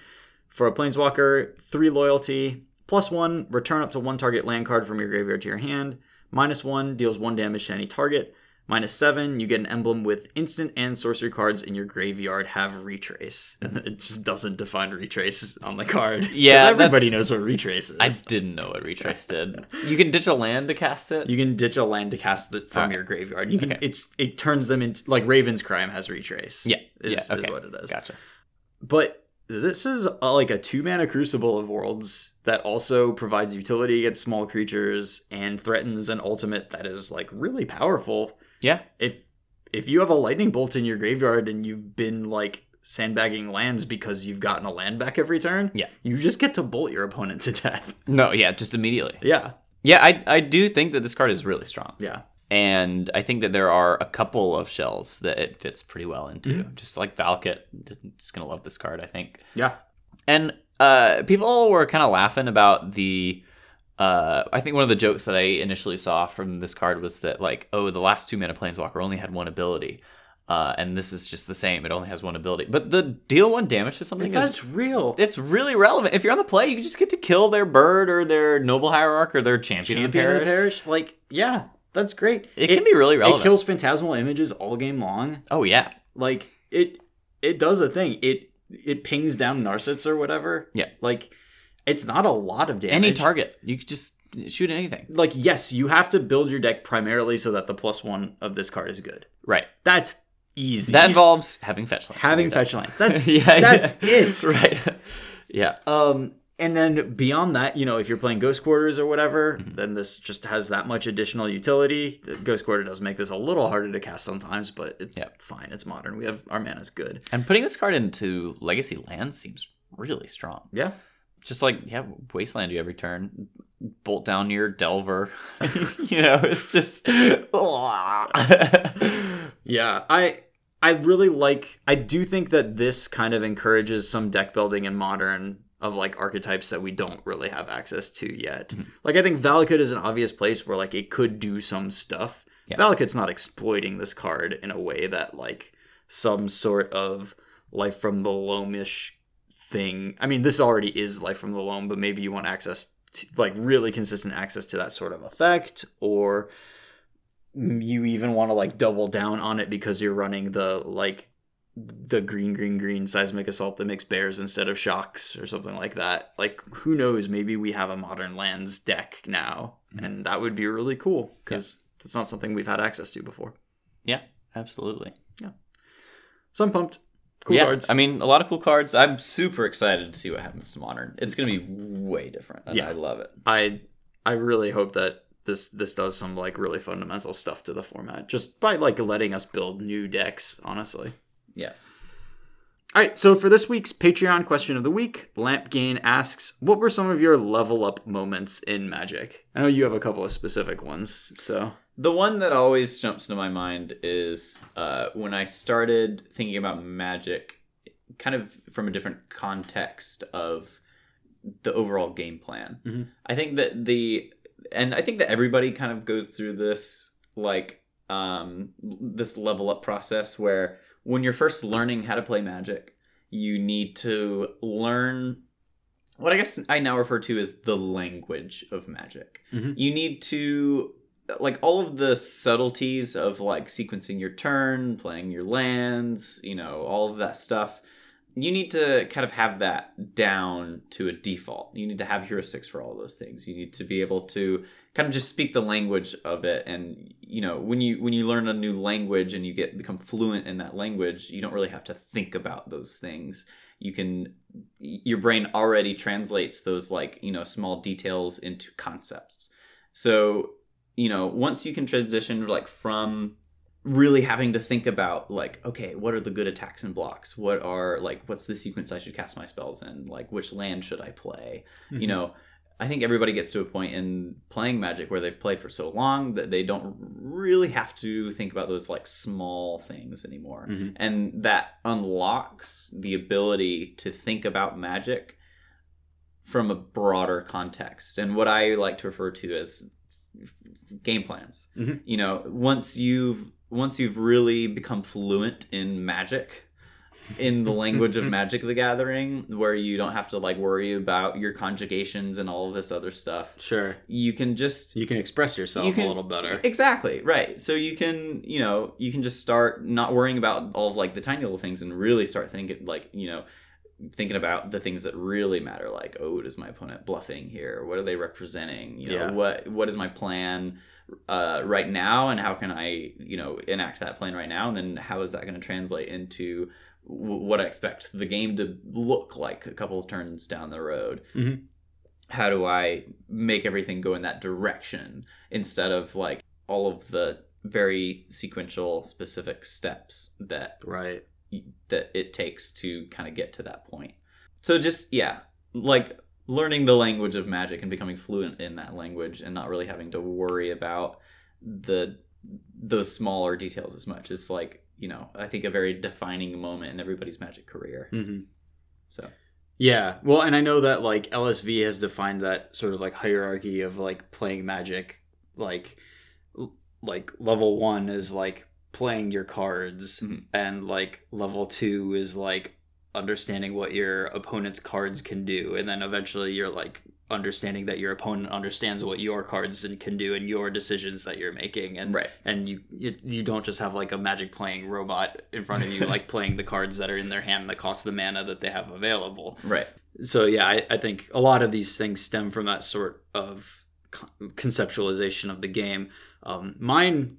for a Planeswalker, three loyalty, plus one, return up to one target land card from your graveyard to your hand. Minus one, deals one damage to any target. Minus seven, you get an emblem with instant and sorcery cards in your graveyard have retrace. And it just doesn't define retrace on the card. Yeah, everybody knows what retrace is. I didn't know what retrace did. You can ditch a land to cast it. You can ditch a land to cast it from Alright. your graveyard. You can Okay. it's it turns them into like Raven's Crime has retrace. yeah. is, yeah. Okay. is what it is. Gotcha. But this is a, like a two mana Crucible of Worlds that also provides utility against small creatures and threatens an ultimate that is like really powerful. Yeah. If if you have a lightning bolt in your graveyard and you've been like sandbagging lands because you've gotten a land back every turn, Yeah. you just get to bolt your opponent to death. No. Yeah. Just immediately. Yeah, Yeah. I I do think that this card is really strong. yeah, and I think that there are a couple of shells that it fits pretty well into. Just like Valakut, just, just gonna love this card, I think. yeah. And uh, people were kind of laughing about the. Uh, I think one of the jokes that I initially saw from this card was that like, oh, the last two mana planeswalker only had one ability, uh, and this is just the same. It only has one ability, but the deal one damage to something is That's real. it's really relevant. If you're on the play, you just get to kill their bird or their noble hierarch or their champion, of the Champion of the parish, like yeah, that's great. It, can be really relevant. It kills phantasmal images all game long. oh yeah, Like it it does a thing. It it pings down Narsets or whatever. Yeah. Like it's not a lot of damage. any target. You could just shoot anything. Like yes, you have to build your deck primarily so that the plus one of this card is good. Right. That's easy. That involves having fetch lands. having fetch lines. That's yeah, that's yeah. it. right. yeah. Um, and then beyond that, you know, if you're playing Ghost Quarters or whatever, Mm-hmm. then this just has that much additional utility. The Ghost Quarter does make this a little harder to cast sometimes, but it's Yeah. fine. It's modern. We have our mana's good. And putting this card into legacy lands seems really strong. Yeah. Just like yeah, wasteland you every turn. Bolt down your Delver. you know, it's just Yeah, I I really like I do think that this kind of encourages some deck building in modern of like archetypes that we don't really have access to yet. Mm-hmm. Like I think Valakut is an obvious place where like it could do some stuff. Yeah. Valakut's not exploiting this card in a way that like some sort of life from the loamish thing. I mean, this already is life from the loam, but maybe you want access to like really consistent access to that sort of effect or you even want to like double down on it because you're running the like the green green green seismic assault that makes bears instead of shocks or something like that. Like who knows? Maybe we have a modern lands deck now mm-hmm. and that would be really cool because that's not something we've had access to before. Yeah, absolutely. Yeah. So i'm pumped cool yeah, cards I mean, a lot of cool cards. I'm super excited to see what happens to modern. It's gonna be way different. And Yeah. I love it. i i really hope that this this does some like really fundamental stuff to the format just by like letting us build new decks honestly Yeah. All right, so for this week's Patreon question of the week, Lamp Gain asks, "What were some of your level up moments in Magic?" I know you have a couple of specific ones, so The one that always jumps to my mind is uh, when I started thinking about magic, kind of from a different context of the overall game plan. Mhm. I think that the, and I think that everybody kind of goes through this like um, this level up process where when you're first learning how to play magic, you need to learn what I guess I now refer to as the language of magic. Mhm. You need to like all of the subtleties of like sequencing your turn, playing your lands, you know, all of that stuff. You need to kind of have that down to a default. You need to have heuristics for all those things. You need to be able to kind of just speak the language of it and you know when you when you learn a new language and you get become fluent in that language you don't really have to think about those things you can your brain already translates those like you know small details into concepts so you know once you can transition like from really having to think about like okay what are the good attacks and blocks? What are like what's the sequence i should cast my spells in? Like which land should i play? You know i think everybody gets to a point in playing magic where they've played for so long that they don't really have to think about those like small things anymore. Mhm. and that unlocks the ability to think about magic from a broader context. And what i like to refer to as game plans Mhm. you know once you've once you've really become fluent in magic in the language of magic the gathering where you don't have to like worry about your conjugations and all of this other stuff sure you can just you can express yourself You can- a little better. Exactly, right. So you can, you know, you can just start not worrying about all of like the tiny little things and really start thinking like, you know, thinking about the things that really matter like, oh, does my opponent bluffing here? What are they representing? You know, Yeah. what what is my plan uh, right now and how can I, you know, enact that plan right now and then how is that going to translate into w- what I expect the game to look like a couple of turns down the road? Mhm. How do I make everything go in that direction instead of like all of the very sequential specific steps that Right. That it takes to kind of get to that point. So just yeah, like learning the language of magic and becoming fluent in that language and not really having to worry about the those smaller details as much is like, you know, I think a very defining moment in everybody's magic career. hmm So, Yeah. Well, and I know that like LSV has defined that sort of like hierarchy of like playing Magic, like like level one is like playing your cards, Mhm. and like level two is like understanding what your opponent's cards can do, and then eventually you're like understanding that your opponent understands what your cards and can do and your decisions that you're making and right. and you, you you don't just have like a magic playing robot in front of you like playing the cards that are in their hand that cost the mana that they have available Right. so yeah I, I think a lot of these things stem from that sort of conceptualization of the game um, mine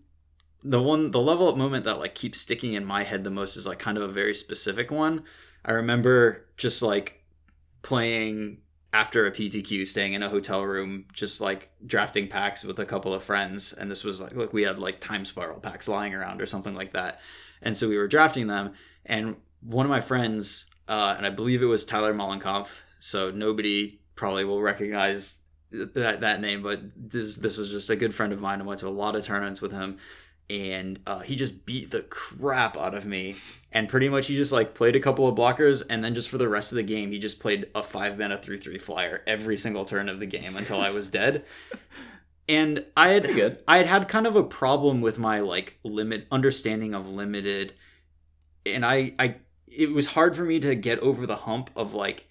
the one the level up moment that like keeps sticking in my head the most is like kind of a very specific one i remember just like playing after a ptq staying in a hotel room just like drafting packs with a couple of friends and this was like look we had like time spiral packs lying around or something like that and so we were drafting them and one of my friends uh, and i believe it was tyler mollenkoff so nobody probably will recognize that that name. But this this was just a good friend of mine. I went to a lot of tournaments with him, and uh, he just beat the crap out of me. And pretty much he just like played a couple of blockers, and then just for the rest of the game, he just played a five mana three three flyer every single turn of the game until I was dead. And I had. I had had kind of a problem with my like limit understanding of limited, and I I it was hard for me to get over the hump of like,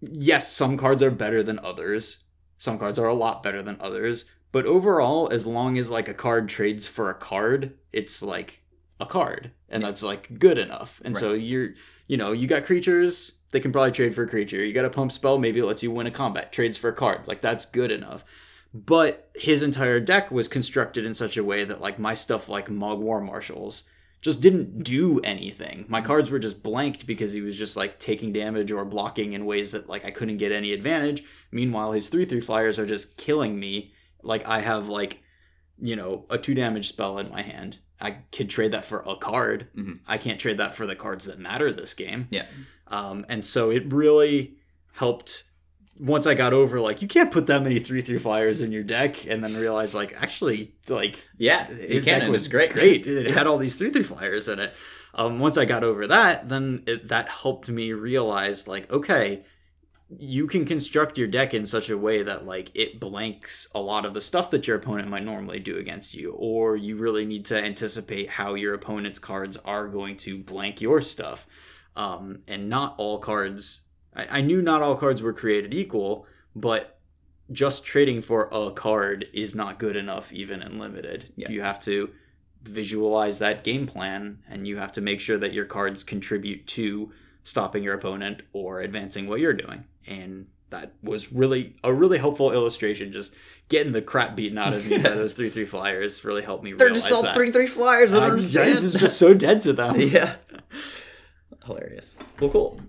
yes, some cards are better than others. Some cards are a lot better than others. But overall, as long as like a card trades for a card, it's like a card. And that's like good enough. And so you're you know, you got creatures, they can probably trade for a creature. You got a pump spell, maybe it lets you win a combat, trades for a card. Like that's good enough. But his entire deck was constructed in such a way that like my stuff like Mogg War Marshals just didn't do anything. My mm-hmm. cards were just blanked because he was just like taking damage or blocking in ways that like I couldn't get any advantage. Meanwhile, his 3 3 flyers are just killing me. Like I have like, you know, a 2 damage spell in my hand. I could trade that for a card. Mhm. I can't trade that for the cards that matter this game. Yeah. Um, and so it really helped once I got over like you can't put that many three three flyers in your deck, and then realize like actually like Yeah, his it deck was great. Great, it had all these three three flyers in it. Um, once I got over that, then it, that helped me realize like okay, you can construct your deck in such a way that like it blanks a lot of the stuff that your opponent might normally do against you, or you really need to anticipate how your opponent's cards are going to blank your stuff. Um, and not all cards. I, I knew not all cards were created equal, but just trading for a card is not good enough even in limited. Yeah. You have to visualize that game plan and you have to make sure that your cards contribute to stopping your opponent or advancing what you're doing. And that was really a really helpful illustration. Just getting the crap beaten out of me by those three three flyers really helped me They're just all that. three three flyers. I don't understand. I was just so dead to them. yeah. Hilarious. Well, cool.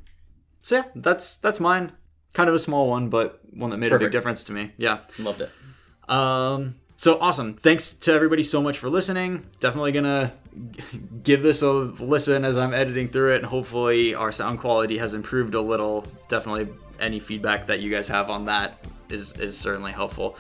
So yeah, that's that's mine. Kind of a small one, but one that made a big difference to me. Yeah. Loved it. Um, so awesome. Thanks to everybody so much for listening. Definitely gonna give this a listen as I'm editing through it, and hopefully our sound quality has improved a little. Definitely any feedback that you guys have on that is is certainly helpful.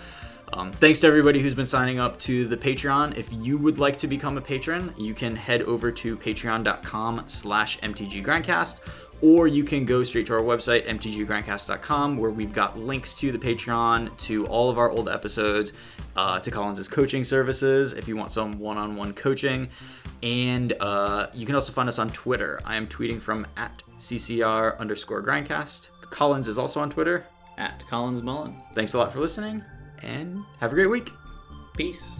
Um, thanks to everybody who's been signing up to the Patreon. If you would like to become a patron, you can head over to patreon.com slash mtggrindcast, or you can go straight to our website, mtggrindcast.com, where we've got links to the Patreon, to all of our old episodes, uh, to Collins' coaching services if you want some one-on-one coaching. And uh, you can also find us on Twitter. I am tweeting from at ccr underscore grindcast. Collins is also on Twitter. At Collins Mullen. Thanks a lot for listening, and have a great week. Peace.